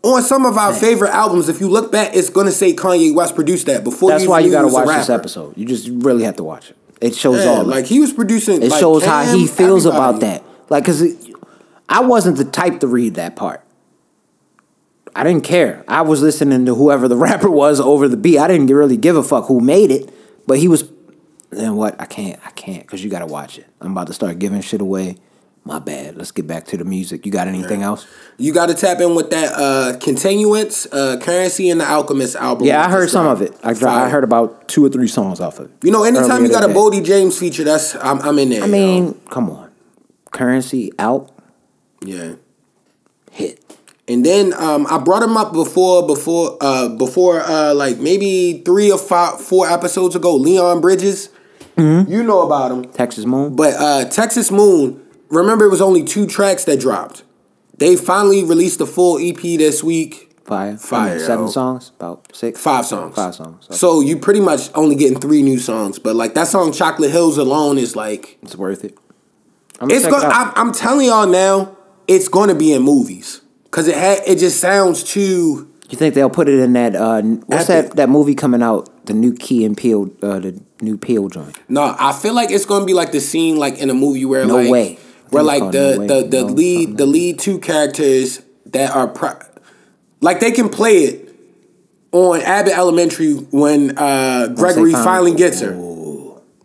on some of our favorite albums, if you look back, it's gonna say Kanye West produced that before. that's why you got to he was a watch this episode. You just really have to watch it. It shows Yeah, all. like he was producing. it like, shows how he Cam, feels about that. Like, cause it, I wasn't the type to read that part. I didn't care. I was listening to whoever the rapper was over the beat. I didn't really give a fuck who made it, but he was. Then what? I can't. I can't because you got to watch it. I'm about to start giving shit away. My bad. Let's get back to the music. You got anything else? You got to tap in with that uh, continuance, uh, Curren$y, and the Alchemist album. Yeah, I heard some of it. I, I heard about two or three songs off of it. You know, anytime you got a. Boldy James feature, that's I'm, I'm in there. I mean, come on. Curren$y out yeah. hit. And then um, I brought him up before, before, uh, before, uh, like maybe three or five, four episodes ago. Leon Bridges, Mm-hmm. you know about him, Texas Moon. but uh, Texas Moon. Remember, it was only two tracks that dropped. They finally released the full EP this week. Fire. Fire, seven yo. songs. About six. Five songs. Five songs. Okay. So you pretty much only getting three new songs, but like that song "Chocolate Hills" alone is like It's worth it. I'm it's going. it I'm. I'm telling y'all now, it's going to be in movies because it had it just sounds too. You think they'll put it in that? Uh, what's Epic. that? That movie coming out? The new Key and Peele. Uh, the new Peele joint. No, I feel like it's going to be like the scene like in a movie where No like way. Where like the No the the No, lead the lead two characters that are pro- like they can play it on Abbott Elementary when uh, Gregory found- finally gets her.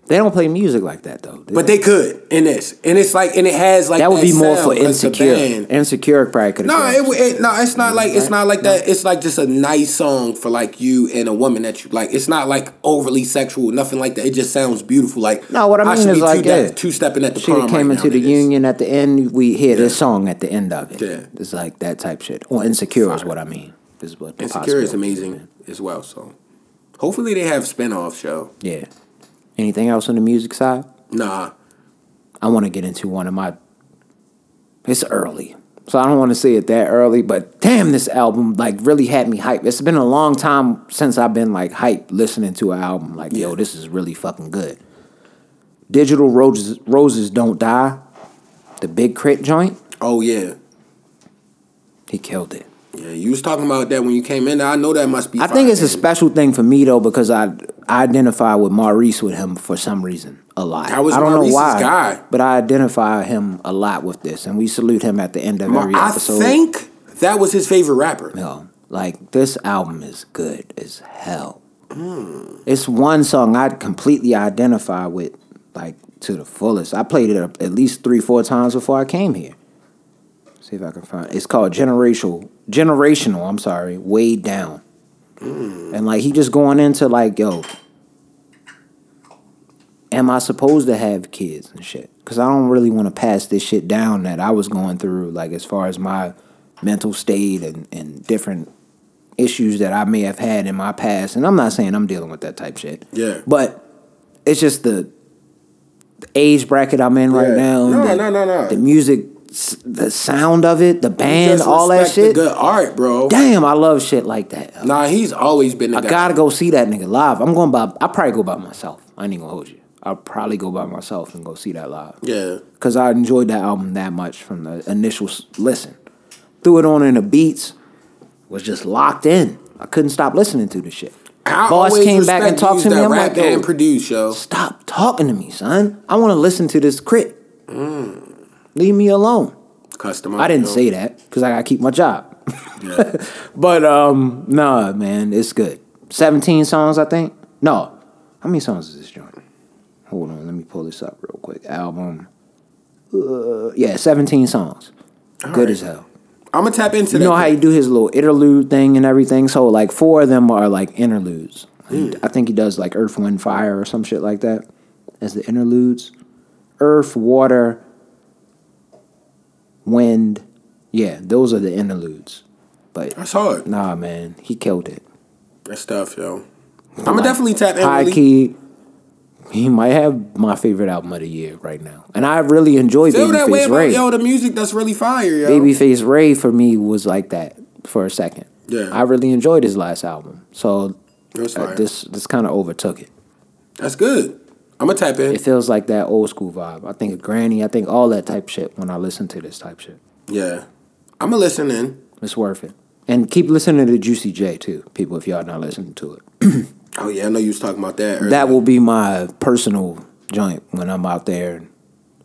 They don't play music like that though. But they could in this, and it's like, and it has like that would be more for insecure. Insecure probably could. No, it, it no, it's not like it's not like that. It's like just a nice song for like you and a woman that you like. It's not like overly sexual, nothing like that. It just sounds beautiful. Like No, what I mean should is be like two, yeah. two stepping at the She prom. came right into the union at the end. We hear this song at the end of it. Yeah. it's like that type shit. Or insecure is what I mean. Is what Insecure is amazing as well. So hopefully they have spin-off show. Yeah. Anything else on the music side? Nah, I want to get into one of my. It's early, so I don't want to say it that early. But damn, this album like really had me hyped. It's been a long time since I've been like hyped listening to an album. Like, yo, this is really fucking good. Digital Roses, Roses Don't Die, the Big K.R.I.T. joint, Oh yeah, he killed it. Yeah. You was talking about that when you came in. I know that must be. I think it's a special thing for me though because I I identify with Maurice with him for some reason a lot. That was I don't Maurice's know why, guy. but I identify him a lot with this, and we salute him at the end of every episode. I think that was his favorite rapper. Yo, like this album is good as hell. Hmm. It's one song I completely identify with, like to the fullest. I played it at least three, four times before I came here. See if I can find. It's called generational. Generational. I'm sorry, way down. Hmm. And like he just going into like, yo, am I supposed to have kids and shit? Because I don't really want to pass this shit down that I was going through, like as far as my mental state and, and different issues that I may have had in my past. And I'm not saying I'm dealing with that type shit. Yeah. But it's just the, age bracket I'm in right now. No, the, no, no, no. The music, the sound of it, the band, all that shit. Good art, bro. Damn, I love shit like that. Nah, he's always been the I guy. gotta go see that nigga live. I'm going by. I probably go by myself. I ain't even gonna hold you. I'll probably go by myself and go see that live. Yeah. Cause I enjoyed that album that much from the initial listen. Threw it on in the beats, was just locked in. I couldn't stop listening to the shit. I Boss came back and talked to me. I'm like, and produce, yo. stop talking to me, son. I want to listen to this crit. Mm. Leave me alone. Customer. I didn't yo. say that because I gotta keep my job. Yeah. But um, nah, man, it's good. Seventeen songs, I think. No, how many songs is this joint? Hold on, let me pull this up real quick. Album. Uh, yeah, seventeen songs. good right. as hell. I'm gonna tap into You know how you do his little interlude thing and everything. So like four of them are like interludes. Hmm. I think he does like Earth, Wind, Fire or some shit like that as the interludes. Earth, water, wind. Yeah, those are the interludes. But That's hard. Nah, man, he killed it. That stuff, yo. I'm gonna definitely tap in. High key, he might have my favorite album of the year right now, and I really enjoy Feel way Babyface about Ray. yo the music that's really fire, yo. Babyface Ray for me was like that for a second. Yeah. I really enjoyed his last album, so uh, this this kind of overtook it. That's good. I'm gonna tap in. It feels like that old school vibe. I think of Granny. I think all that type shit when I listen to this type shit. Yeah. I'm gonna listen in. It's worth it. And keep listening to Juicy J too, people. If y'all not listening to it. Oh yeah, I know you was talking about that. Earlier. That will be my personal joint when I'm out there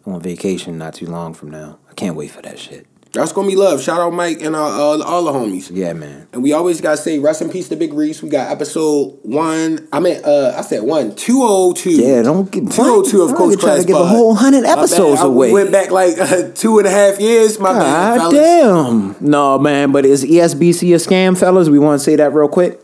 on vacation not too long from now. I can't wait for that shit. That's gonna be love. Shout out Mike and uh, all, all the homies. Yeah, man. And we always gotta say rest in peace to Big Reese. We got episode one. I mean, uh, I said one, two oh two. Yeah, don't get two oh two of course. Coach you trying to give a whole hundred episodes I- away. We went back like uh, two and a half years. My bad, God fellas. damn. No, man, but is ESBC a scam, fellas? We want to say that real quick.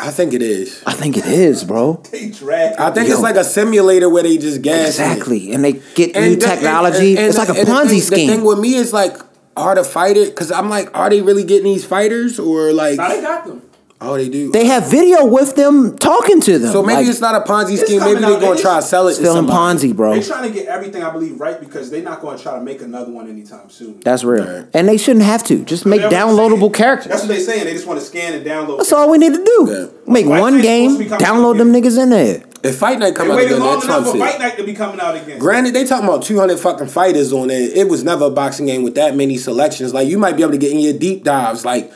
I think it is. I think it is, bro. They drag. I think Yo. it's like a simulator where they just gas. it. Exactly. And they get new the- technology. and- and- it's like a and the Ponzi thing- scheme. The thing with me is like, are the fighter? Because I'm like, are they really getting these fighters or like? Now they got them. Oh, they do. they have video with them talking to them. so maybe Like, it's not a Ponzi scheme. Maybe they're gonna try to sell it. it's to. Ponzi, bro. They're trying to get everything, I believe, right because they're not going to try to make another one anytime soon. That's real. Right. And they shouldn't have to. Just make That's what I'm downloadable characters. That's what they're saying. They just want to scan and download. That's all we need to do. Yeah. Make Fight one Night's game, supposed to be coming download them niggas in there. If Fight Night come They out again, long that enough trumps for. Fight Night to be coming out again. Granted, they talking about 200 fucking fighters on it. It was never a boxing game with that many selections. Like you might be able to get in your deep dives, like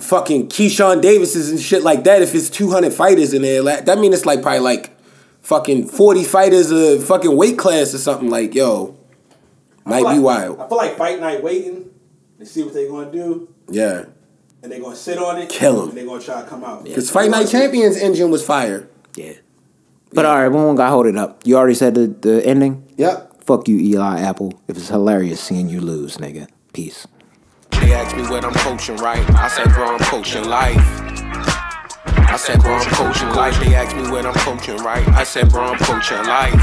fucking Keyshawn Davis's and shit like that. If it's 200 fighters in there, like, that mean it's like probably like fucking 40 fighters a fucking weight class or something. Like yo, might feel be like- wild. I feel like Fight Night waiting to see what they're going to do, Yeah, and they're going to sit on it. Kill 'em. And they're going to try to come out. because Fight Night Champions engine was fire. Yeah. But all right, we won't got hold it up. You already said the, the ending? Yep. Fuck you, Eli Apple. It was hilarious seeing you lose, nigga. Peace. They asked me what I'm coaching, right? I said, bro, I'm coaching life. I said, bro, I'm coaching life. They asked me what I'm coaching, right? I said, bro, I'm coaching life.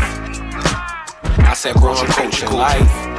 I said, bro, I'm coaching life.